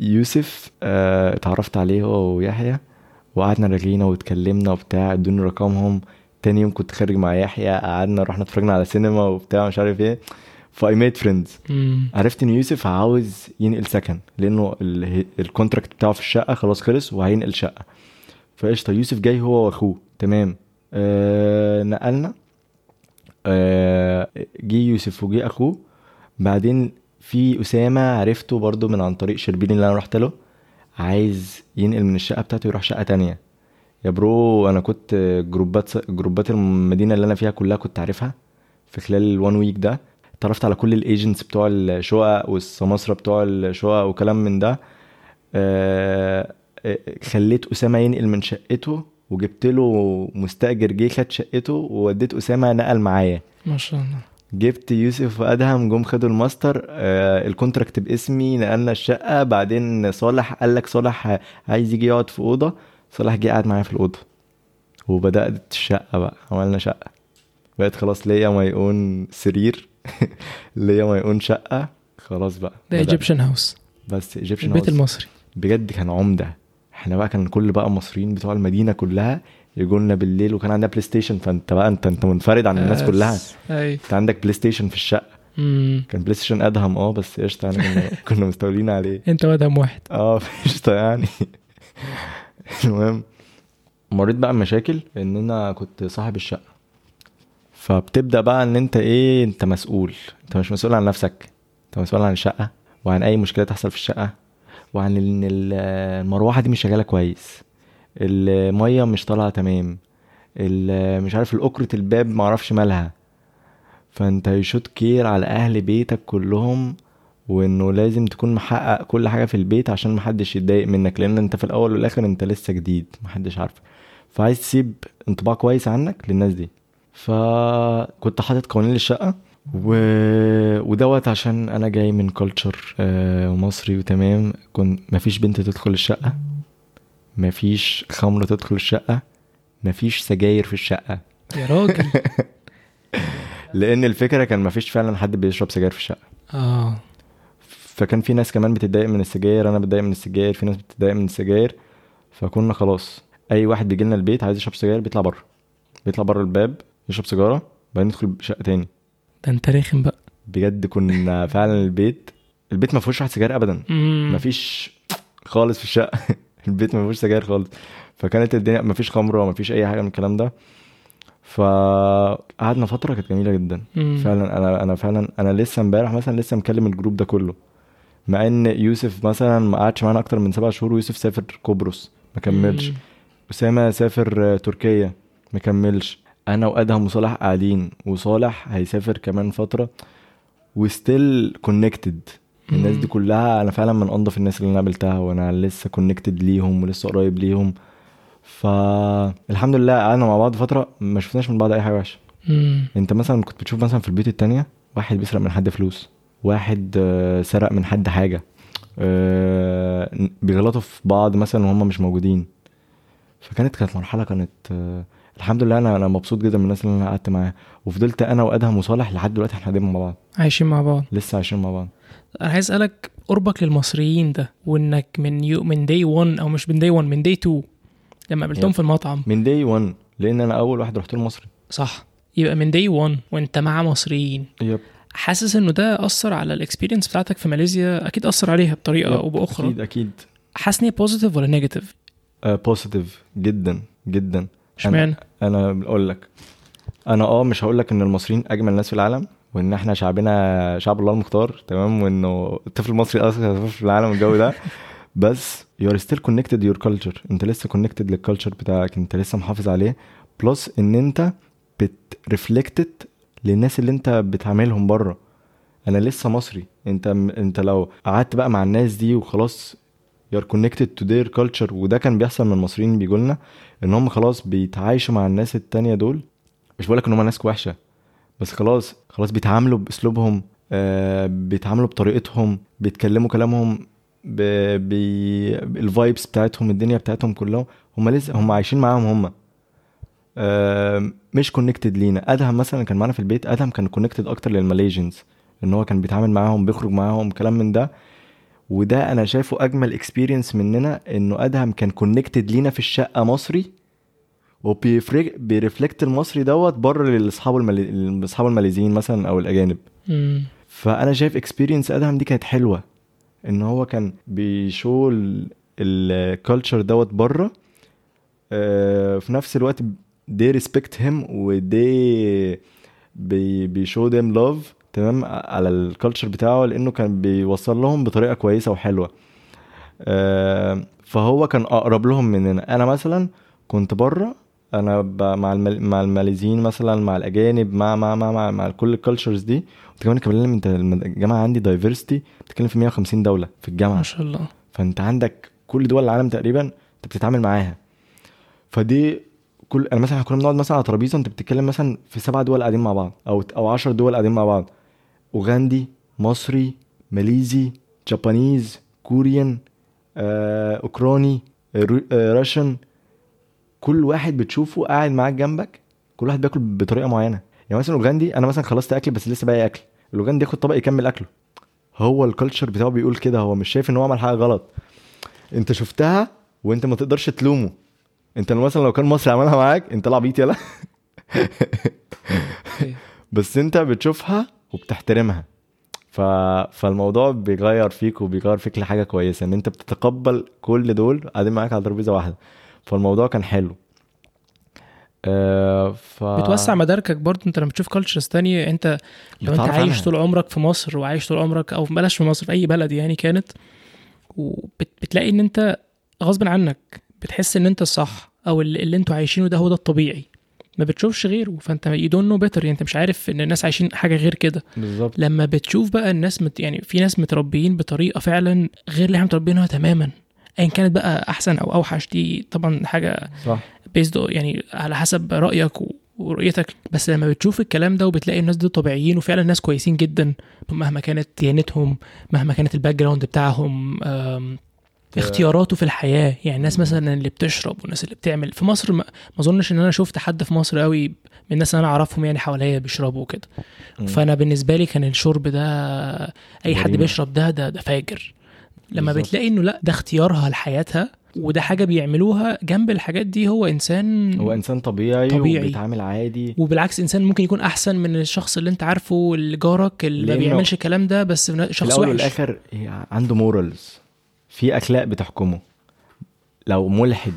يوسف آه، اتعرفت عليه هو ويحيى وقعدنا رغينا واتكلمنا وبتاع ادوني رقمهم. تاني يوم كنت خارج مع يحيى قعدنا رحنا اتفرجنا على سينما وبتاع مش عارف إيه. ف I made friends. عرفت ان يوسف عاوز ينقل سكن لأنه ال- ال contract بتاعه في الشقة خلاص خلص وهينقل شقة. فقشطة يوسف جاي هو واخوه. تمام. آه نقلنا. آه جه يوسف وجه أخوه. بعدين في أسامة عرفته برضو من عن طريق شربين اللي أنا رحت له عايز ينقل من الشقة بتاعته يروح شقة تانية. يا برو أنا كنت group ات group ات المدينة اللي أنا فيها كلها كنت عارفها في خلال ال one week ده. اتعرفت على كل ال agents بتوع الشقق والسماسرة بتوع الشقق وكلام من ده. آه، آه، خليت أسامة ينقل من شقته وجبت له مستأجر جه خد شقته ووديت أسامة نقل معايا. ما شاء الله. جبت يوسف وأدهم جم خدوا الماستر آه ال contract باسمي نقلنا الشقة. بعدين صالح قال لك صالح عايز يجي يقعد في أوضة. صالح جه قعد معايا في الأوضة. وبدأت الشقة بقى عملنا شقة. بقت خلاص ليا ما يكون سرير ليا ما يكون شقة. خلاص بقى ده. Egyptian house بس Egyptian البيت المصري. بجد كان عمدة. إحنا بقى كان كل بقى المصريين بتوع المدينة كلها يجوا لنا بالليل وكان عندنا PlayStation فانت بقى انت انت منفرد عن الناس كلها. انت عندك PlayStation في الشقة. مم. كان PlayStation أدهم آه بس قشطة يعني كنا كنا مستولين عليه. أنت وادهم واحد. آه قشطة يعني. المهم مريت بقى بمشاكل ان أنا كنت صاحب الشقة. فبتبدأ بقى إن أنت إيه أنت مسؤول. أنت مش مسؤول عن نفسك. أنت مسؤول عن الشقة وعن أي مشكلة تحصل في الشقة وعن إن ال- المروحة دي مش شغالة كويس. المية مش طالعة تمام. مش عارف الأكرة الباب معرفش مالها. فأنت يشوت كير على أهل بيتك كلهم وإنه لازم تكون محقق كل حاجة في البيت عشان محدش يتضايق منك لأن أنت في الأول والآخر أنت لسه جديد محدش عارفك. فعايز تسيب انطباع كويس عنك للناس دي. فكنت حاطط قوانين للشقة و... ودوت عشان أنا جاي من كلتشر مصري وتمام. كنت مفيش بنت تدخل الشقة. مفيش خمر تدخل الشقة مفيش سجاير في الشقة. يا راجل. لأن الفكرة كان مفيش فعلا حد بيشرب سجاير في الشقة. آه. فكان في ناس كمان بتتضايق من السجاير أنا بتضايق من السجاير في ناس بتتضايق من السجاير. فكنا خلاص أي واحد بيجي لنا البيت عايز يشرب سجاير بيطلع بره. بيطلع بره الباب يشرب سيجارة بعدين يدخل شقة تاني. ده انت رخم بقى. بجد كنا فعلا البيت البيت ما فيهوش واحد سجاير ابدا. مم. ما فيش خالص في الشقة. البيت ما فيهوش سجاير خالص. فكانت الدنيا ما فيش خمرة وما فيش أي حاجة من الكلام ده. فقعدنا فترة كانت جميلة جدا. مم. فعلا أنا أنا فعلا أنا لسه امبارح مثلا لسه مكلم الجروب ده كله. مع إن يوسف مثلا ما قعدش معانا أكتر من سبع شهور ويوسف سافر قبرص ما كملش. أسامة سافر تركيا ما كملش. أنا وأدهم وصالح قاعدين وصالح هيسافر كمان فترة. و still connected الناس دي. كلها أنا فعلا من أنضف الناس اللي أنا قابلتها وأنا لسه connected ليهم ولسه قريب ليهم فالحمد لله قعدنا مع بعض فترة ما شفناش من بعض أي حاجة وحشة. أنت مثلا كنت بتشوف مثلا في البيوت التانية واحد بيسرق من حد فلوس واحد آه، سرق من حد حاجة آه، بيغلطوا في بعض مثلا وهم مش موجودين فكانت كانت مرحلة كانت آه، الحمد لله أنا أنا مبسوط جدا من الناس اللي أنا قعدت معاها. وفضلت أنا وأدهم وصالح لحد دلوقتي إحنا دايما مع بعض. عايشين مع بعض. لسه عايشين مع بعض. أنا عايز أسألك قربك للمصريين ده وإنك من you من day 1 أو مش من day 1 من day 2 لما قابلتهم. في المطعم. من day 1 لأن أنا أول واحد رحت له مصري. صح. يبقى من day 1 وأنت مع مصريين. Yep. حاسس إنه ده أثر على ال experience بتاعتك في ماليزيا؟ أكيد أثر عليها بطريقة. أو بأخرى. أكيد أكيد. حاسس إن هي positive ولا negative positive جدا جدا. إشمعنى؟ أنا بقول لك أنا آه مش هقول لك إن المصريين أجمل ناس في العالم وإن إحنا شعبنا شعب الله المختار تمام؟ وإنه الطفل المصري أصلا طفل في العالم الجو ده. بس you're still connected to your culture. أنت لسه connected لل culture بتاعك أنت لسه محافظ عليه. Plus إن أنت بت reflect ده للناس اللي أنت بتعاملهم بره. أنا لسه مصري. أنت أنت لو قعدت بقى مع الناس دي وخلاص you're connected to their culture. وده كان بيحصل من المصريين بيجوا لنا إن هم خلاص بيتعايشوا مع الناس التانية دول. مش بقولك إن هم ناس وحشة بس خلاص خلاص بيتعاملوا بأسلوبهم آه بيتعاملوا بطريقتهم بيتكلموا كلامهم. بي... بتاعتهم الدنيا بتاعتهم كلهم هم لسه هم عايشين معاهم هم. آه مش connected لينا. أدهم مثلا كان معانا في البيت أدهم كان connected أكتر لل Malaysians إن هو كان بيتعامل معاهم بيخرج معاهم كلام من ده. وده أنا شايفه أجمل experience مننا إنه أدهم كان connected لينا في الشقة مصري وبي reflect المصري دوت بره لأصحابه المالي... أصحابه الماليزيين مثلا أو الأجانب مم. فأنا شايف experience أدهم دي كانت حلوة إن هو كان بي show ال culture دوت بره آه، في نفس الوقت they respect him و they بي بي show them love تمام على ال culture بتاعه لأنه كان بيوصل لهم بطريقة كويسة وحلوة. آه، فهو كان أقرب لهم مننا. أنا مثلا كنت بره أنا مع المال... مع الماليزيين مثلا مع الأجانب مع مع مع مع, مع كل ال cultures دي. انت كمان كمان انت الجامعة عندي diversity بتتكلم في 150 دولة في الجامعة. ما شاء الله. فأنت عندك كل دول العالم تقريبا أنت بتتعامل معاها. فدي كل أنا مثلا كنا بنقعد مثلا على ترابيزة انت بتتكلم مثلا في سبع دول قاعدين مع بعض أو أو 10 دول قاعدين مع بعض. اوغندي مصري ماليزي Japanese Korean آه، Russian كل واحد بتشوفه قاعد معاك جنبك كل واحد بياكل بطريقة معينة. يعني مثلا اوغندي أنا مثلا خلصت أكل بس لسه باقي أكل. الأوغندي ياخد طبق يكمل أكله. هو الكالتشر بتاعه بيقول كده هو مش شايف إن هو عمل حاجة غلط. أنت شفتها وأنت ما تقدرش تلومه. أنت لو مثلا لو كان مصري عملها معاك أنت العبيط يلا. بس أنت بتشوفها وبتحترمها. ف... فالموضوع بيغير فيك وبيغير فيك لحاجة كويسة إن أنت بتتقبل كل دول قاعدين معاك على ترابيزه واحدة. فالموضوع كان حلو. آه ف... بتوسع مداركك برضه أنت لما تشوف كالتشرز تانية أنت لو أنت عايش عنها. طول عمرك في مصر وعايش طول عمرك أو بلاش في مصر في أي بلد يعني كانت وبتلاقي إن أنت غصب عنك بتحس إن أنت الصح أو اللي, اللي أنتوا عايشينه ده هو ده الطبيعي. ما بتشوفش غيره. فانت you don't know better. يعني انت مش عارف ان الناس عايشين حاجة غير كده. بالظبط. لما بتشوف بقى الناس مت يعني في ناس متربيين بطريقة فعلا غير اللي إحنا متربيينها تماما. ايا كانت بقى أحسن أو أوحش دي طبعا حاجة صح. based يعني على حسب رأيك و- ورؤيتك. بس لما بتشوف الكلام ده وبتلاقي الناس دي طبيعيين وفعلا ناس كويسين جدا مهما كانت ديانتهم مهما كانت ال background بتاعهم اختياراته في الحياة يعني الناس مثلا اللي بتشرب والناس اللي بتعمل في مصر ما ما أظنش إن أنا شفت حد في مصر قوي من الناس اللي أنا أعرفهم يعني حواليا بيشربوا وكده. فأنا بالنسبة لي كان الشرب ده أي حد. بيشرب ده ده ده فاجر لما بالظبط. بتلاقي إنه لأ ده اختيارها لحياتها وده حاجة بيعملوها جنب الحاجات دي هو إنسان هو إنسان طبيعي, طبيعي. وبيتعامل عادي وبالعكس إنسان ممكن يكون أحسن من الشخص اللي أنت عارفه اللي جارك اللي ما بيعملش الكلام ده بس في شخص وحش والآخر هي عنده morals في أخلاق بتحكمه. لو ملحد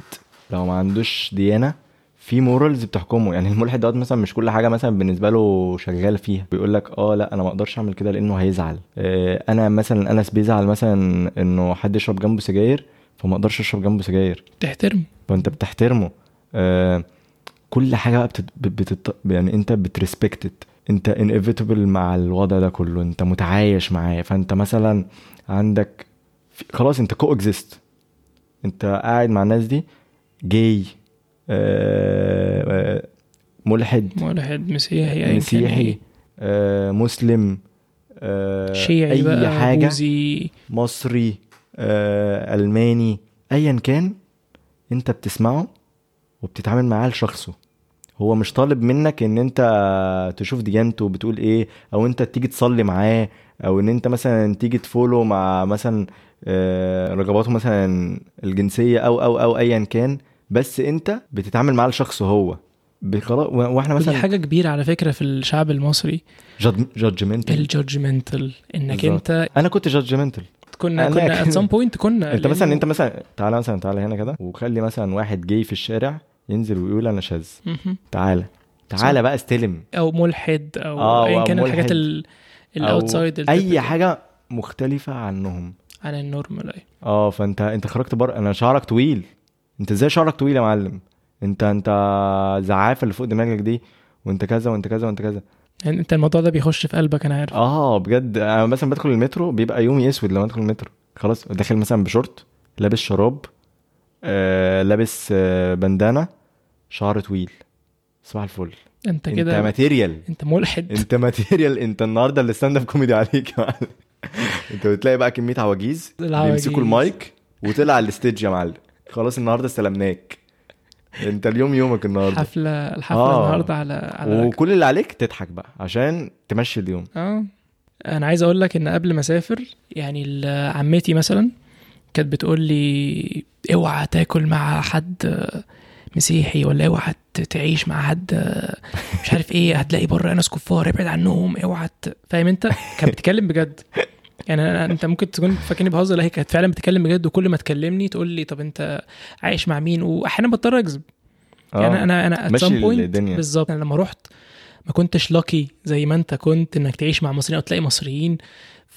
لو ما عندوش ديانة في morals بتحكمه. يعني الملحد دوت مثلا مش كل حاجة مثلا بالنسبة له شغال فيها. بيقول لك آه لا أنا ما أقدرش أعمل كده لأنه هيزعل. آه أنا مثلا انس بيزعل مثلا إنه حد يشرب جنبه سجاير فما أقدرش أشرب جنبه سجاير. تحترم فأنت بتحترمه. آه كل حاجة بقى بتت... بتت... يعني أنت بت respected أنت inevitable مع الوضع ده كله. أنت متعايش معاه. فأنت مثلا عندك. خلاص انت co-exist انت قاعد مع الناس دي جاي آه... آه... ملحد. ملحد مسيحي مسيحي إيه. آه... مسلم آه... شيعي أي بقى حاجة. بوذي. مصري آه، ألماني ايا كان انت بتسمعه وبتتعامل معاه لشخصه. هو مش طالب منك إن انت تشوف ديانته بتقول إيه أو انت تيجي تصلي معاه أو إن انت مثلا تيجي تفولو مع مثلا رغباته مثلا الجنسية أو أو أو ايا كان بس أنت بتتعامل معاه لشخصه هو. وإحنا مثلا حاجة كبيرة على فكرة في الشعب المصري. judgmental ال judgmental إنك. أنت أنا كنت judgmental كنا كنا at some point كنا. أنت مثلا أنت مثلا تعالى مثلا تعالى هنا كده وخلي مثلا واحد جاي في الشارع ينزل ويقول أنا شاذ. تعالى تعالى بقى استلم. أو ملحد أو آه، ايا كان. الحاجات ال outside أي حاجة مختلفة عنهم. عن ال normal. آه فأنت أنت خرجت بره. أنا شعرك طويل. أنت إزاي شعرك طويل يا معلم؟ أنت أنت زعافة اللي فوق دماغك دي وأنت كذا وأنت كذا وأنت كذا. يعني أنت الموضوع ده بيخش في قلبك أنا عارف. آه بجد. أنا مثلا بدخل المترو بيبقى يومي أسود لما أدخل المترو. خلاص داخل مثلا بشورت لابس شراب آه لابس آه بندانة شعر طويل. صباح الفل. أنت أنت كده material أنت ملحد. أنت material أنت النهارده ال stand-up comedy عليك يا معلم. انت بتلاقي بقى كمية عواجيز. بيمسكوا المايك وطلع على الستيج يا معلم. خلاص النهارده استلمناك. انت اليوم يومك النهارده. حفله الحفلة آه. النهارده على على وكل اللي عليك تضحك بقى عشان تمشي اليوم. آه. أنا عايز أقول لك إن قبل ما أسافر يعني عمتي مثلا كانت بتقول لي أوعى تاكل مع حد مسيحي ولا اوعى تعيش مع حد مش عارف إيه هتلاقي بره ناس كفار ابعد عنهم اوعى فاهم انت؟ كانت بتتكلم بجد. يعني أنا أنت ممكن تكون فاكرني بهزر لا هي كانت فعلا بتتكلم بجد وكل ما تكلمني تقول لي طب انت عايش مع مين؟ واحيانا بضطر اكذب. يعني أنا أنا ماشي some point الدنيا. بالظبط أنا لما رحت ما كنتش lucky زي ما أنت كنت إنك تعيش مع مصريين أو تلاقي مصريين.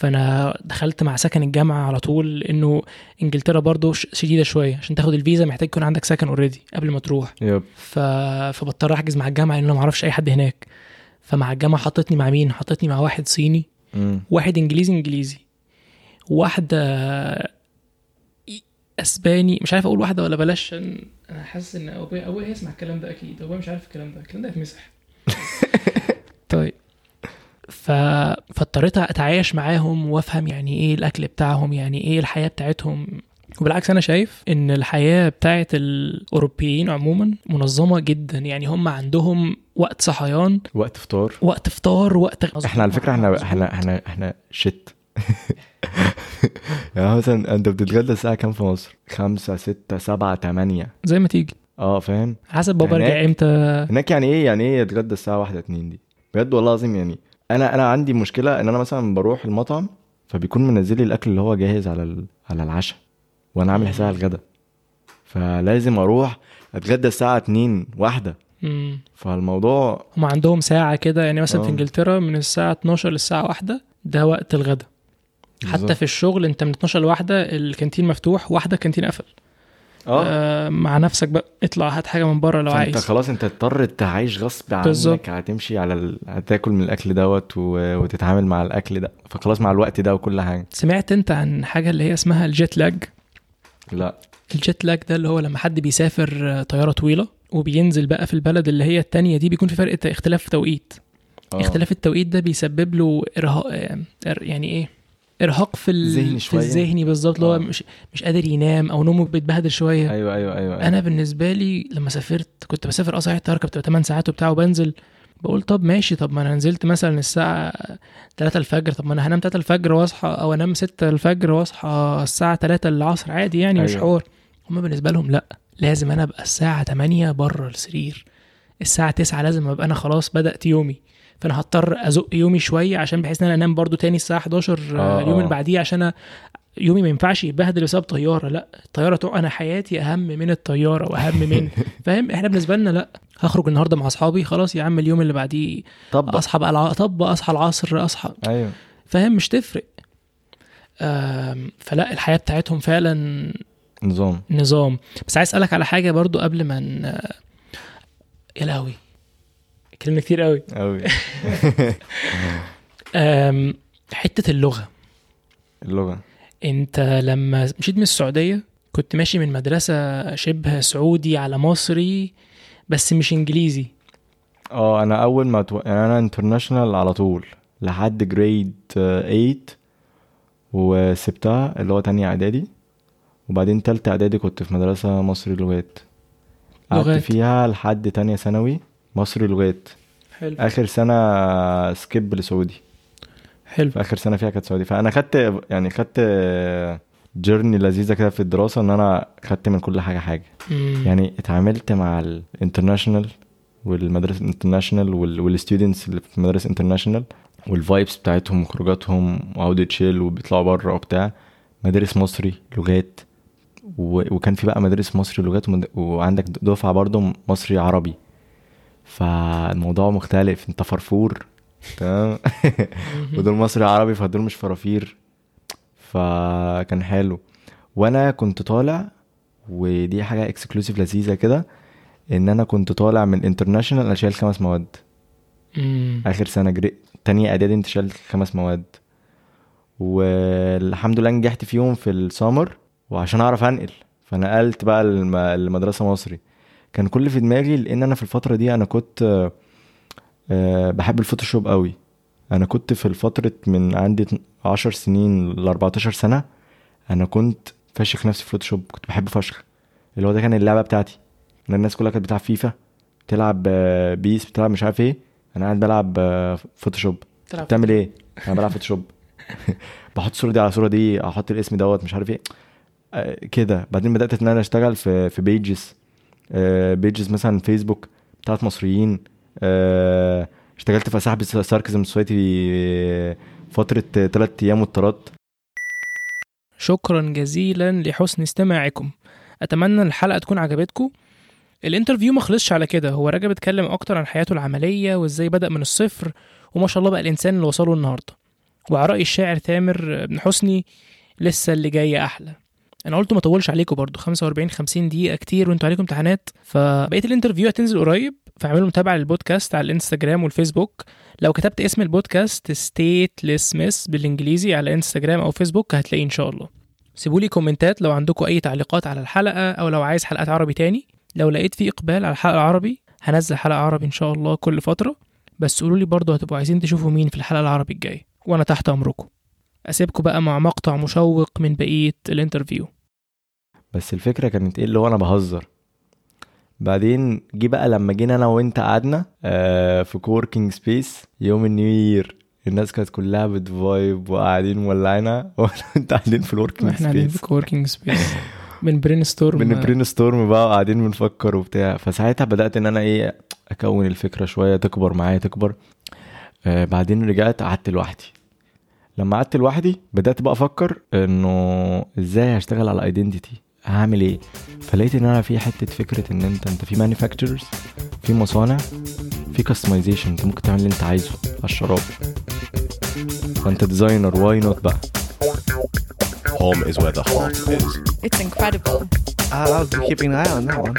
فأنا دخلت مع سكن الجامعة على طول لأنه إنجلترا برضو شديدة شوية. عشان تاخد الفيزا محتاج يكون عندك سكن already قبل ما تروح. Yep. ف... فبضطر أحجز مع الجامعة لأن أنا ما أعرفش أي حد هناك. فمع الجامعة حطتني مع مين؟ حطتني مع واحد صيني مم. واحد إنجليزي إنجليزي واحدة إسباني. مش عارف أقول واحدة ولا بلاش أنا حاسس إن ابويا أبويا هيسمع الكلام ده أكيد. أبويا مش عارف الكلام ده. الكلام ده هيتمسح. طيب. ف... فاضطريت أتعايش معاهم وأفهم يعني إيه الأكل بتاعهم يعني إيه الحياة بتاعتهم. وبالعكس أنا شايف إن الحياة بتاعت الأوروبيين عموما منظمة جدا. يعني هم عندهم وقت صحيان وقت فطار. وقت فطار وقت إحنا على فكرة إحنا إحنا إحنا إحنا شت يعني مثلا أنت بتتغدى الساعة كام في مصر؟ خمسة ستة سبعة تمانية. زي ما تيجي. آه فاهم؟ حسب بابا هناك- رجع إمتى. هناك يعني إيه؟ يعني إيه يتغدى الساعة واحدة اتنين دي؟ بجد والله العظيم يعني أنا أنا عندي مشكلة إن أنا مثلا بروح المطعم فبيكون منزل لي الأكل اللي هو جاهز على ال... على العشاء وأنا عامل حساب على الغدا فلازم أروح أتغدى الساعة اتنين واحدة مم. فالموضوع هم عندهم ساعة كده يعني مثلا في آه. إنجلترا من الساعة 12 للساعة واحدة ده وقت الغدا حتى. في الشغل أنت من 12 لواحدة الكانتين مفتوح واحدة الكانتين قفل آه. آه مع نفسك بقى. اطلع هات حاجة من بره لو عايز. خلاص انت اضطر تعيش غصب عنك. بالظبط. هتمشي على ال... هتاكل من الأكل دوت و... وتتعامل مع الأكل ده. فخلاص مع الوقت ده وكل حاجة. سمعت انت عن حاجة اللي هي اسمها ال jet lag لا. الجيت لاج ده اللي هو لما حد بيسافر آه، طيارة طويلة وبينزل بقى في البلد اللي هي التانية دي بيكون في فرق اختلاف توقيت. آه. اختلاف التوقيت ده بيسبب له إرهاق يعني إيه؟ إرهاق في ال... ذهني في. الذهني بالظبط اللي هو آه. مش مش قادر ينام أو نومه بيتبهدل شوية أيوه أيوه أيوه, أيوة. أنا بالنسبة لي لما سافرت كنت بسافر آه صحيح الطياره كانت بتبقى 8 ساعات وبتاع وبنزل بقول طب ماشي طب ما أنا نزلت مثلا الساعة 3 الفجر طب ما أنا هنام 3 الفجر وأصحى أو أنام 6 الفجر وأصحى الساعة 3 العصر عادي يعني مش أيوة. حوار هما بالنسبة لهم لأ لازم أنا أبقى الساعة 8 بره السرير الساعة 9 لازم أبقى أنا خلاص بدأت يومي فانا هضطر ازق يومي شوية عشان بحيث إن أنا أنام برضو تاني الساعة 11 آه، اليوم اللي آه. بعديه عشان يومي ما ينفعش يتبهدل بسبب طيارة لأ الطيارة تقع أنا حياتي أهم من الطيارة وأهم من فاهم؟ إحنا بالنسبة لنا لأ هخرج النهارده مع أصحابي خلاص يا عم اليوم اللي بعديه طب. أصحى بقى الع... طب أصحى العصر أصحى أيوه. فاهم؟ مش تفرق. فلأ الحياة بتاعتهم فعلا نظام. نظام. بس عايز أسألك على حاجة برضو قبل ما ن... يا لهوي. اتكلمنا كتير قوي. قوي. حتة اللغة. اللغة. انت لما مشيت من السعودية كنت ماشي من مدرسة شبه سعودي على مصري بس مش انجليزي. آه أنا أول ما تو... يعني أنا international على طول لحد grade 8 وسبتها اللي هو تانية إعدادي. وبعدين تالتة إعدادي كنت في مدرسة مصري لغات. قعدت. فيها لحد تانية ثانوي. مصري لغات حلو. آخر سنة skip لسعودي. حلو. في آخر سنة فيها كانت سعودي. فأنا خدت يعني خدت journey لذيذة كده في الدراسة إن أنا خدت من كل حاجة حاجة. مم. يعني اتعاملت مع ال international والمدارس ال international وال students اللي في مدارس international وال vibes بتاعتهم وخروجاتهم وعودة تشيل وبيطلعوا بره وبتاع. مدارس مصري لغات. و... وكان في بقى مدارس مصري لغات ومد... وعندك دفعة برضه مصري عربي. فالموضوع مختلف. انت فرفور. تمام؟ ودول مصري عربي فدول مش فرافير. فكان حلو. وأنا كنت طالع ودي حاجة exclusive لذيذة كده ان أنا كنت طالع من international أنا شايل خمس مواد. آخر سنة جري تانية اعدادي انت شايل خمس مواد. والحمد لله نجحت فيهم في السمر وعشان اعرف انقل. فنقلت بقى الم- المدرسة مصري. كان كل في دماغي لأن أنا في الفترة دي أنا كنت آه، بحب ال Photoshop قوي. أنا كنت في الفترة من عندي 10 سنين ل 14 سنة أنا كنت فاشخ نفسي في Photoshop كنت بحبه فشخ. اللي هو ده كان اللعبة بتاعتي. الناس كلها كانت بتلعب فيفا بتلعب آه، PES بتلعب مش عارف إيه. أنا قاعد بلعب آه، Photoshop. بتعمل إيه؟ أنا بلعب Photoshop. بحط الصورة دي على الصورة دي أحط الاسم دوت مش عارف إيه. كده. بعدين بدأت إن أنا أشتغل في في pages pages مثلا فيسبوك بتاعت مصريين. آه، اشتغلت في صاحب Sarcasm Society فترة ثلاث أيام واضطرات شكرا جزيلا لحسن استماعكم. أتمنى الحلقة تكون عجبتكم. ال interview ما خلصش على كده. هو رجب اتكلم أكتر عن حياته العملية وإزاي بدأ من الصفر وما شاء الله بقى الإنسان اللي وصله النهارده. وعلى رأي الشاعر تامر بن حسني لسه اللي جاي أحلى. أنا قلت ما اطولش عليكم برضو 45 50 دقيقة كتير وانتوا عليكم امتحانات. فبقية ال interview هتنزل قريب فاعملوا متابعة للبودكاست على ال Instagram وال Facebook. لو كتبت اسم البودكاست ستيت لسمس بالانجليزي على انستجرام أو فيسبوك هتلاقيه إن شاء الله. سيبوا لي comment ات لو عندكم أي تعليقات على الحلقة أو لو عايز حلقات عربي تاني. لو لقيت في إقبال على الحلقة العربي هنزل حلقة عربي إن شاء الله كل فترة. بس قولوا لي برضه هتبقوا عايزين تشوفوا مين في الحلقة العربي الجاية. وأنا تحت أمركم. أسيبكم بقى مع مقطع مشوق من بقية ال interview. بس الفكرة كانت إيه؟ اللي هو أنا بهزر. بعدين جه بقى لما جينا أنا وأنت قعدنا آه في co-working space يوم ال New Year الناس كانت كلها بت vibe وقاعدين مولعينها وأنا وأنت قاعدين في الوركينج إحنا قاعدين في سبيس كوركينج سبيس من برين ستورم من برين ستورم بقى وقاعدين بنفكر وبتاع. فساعتها بدأت إن أنا إيه أكون الفكرة شوية تكبر معايا تكبر. آه بعدين رجعت قعدت لوحدي. لما قعدت لوحدي بدأت بقى أفكر إنه إزاي هشتغل على ال identity هعمل إيه فلقيت إن أنا في حتة فكرة إن انت أنت في مانيفاكتشرز في مصانع في كاستمايزيشن أنت ممكن تعمل اللي أنت عايزه على الشراب فأنت ديزاينر واي نوت بقى Home is where the heart is. It's incredible. I'll be keeping an eye on that one.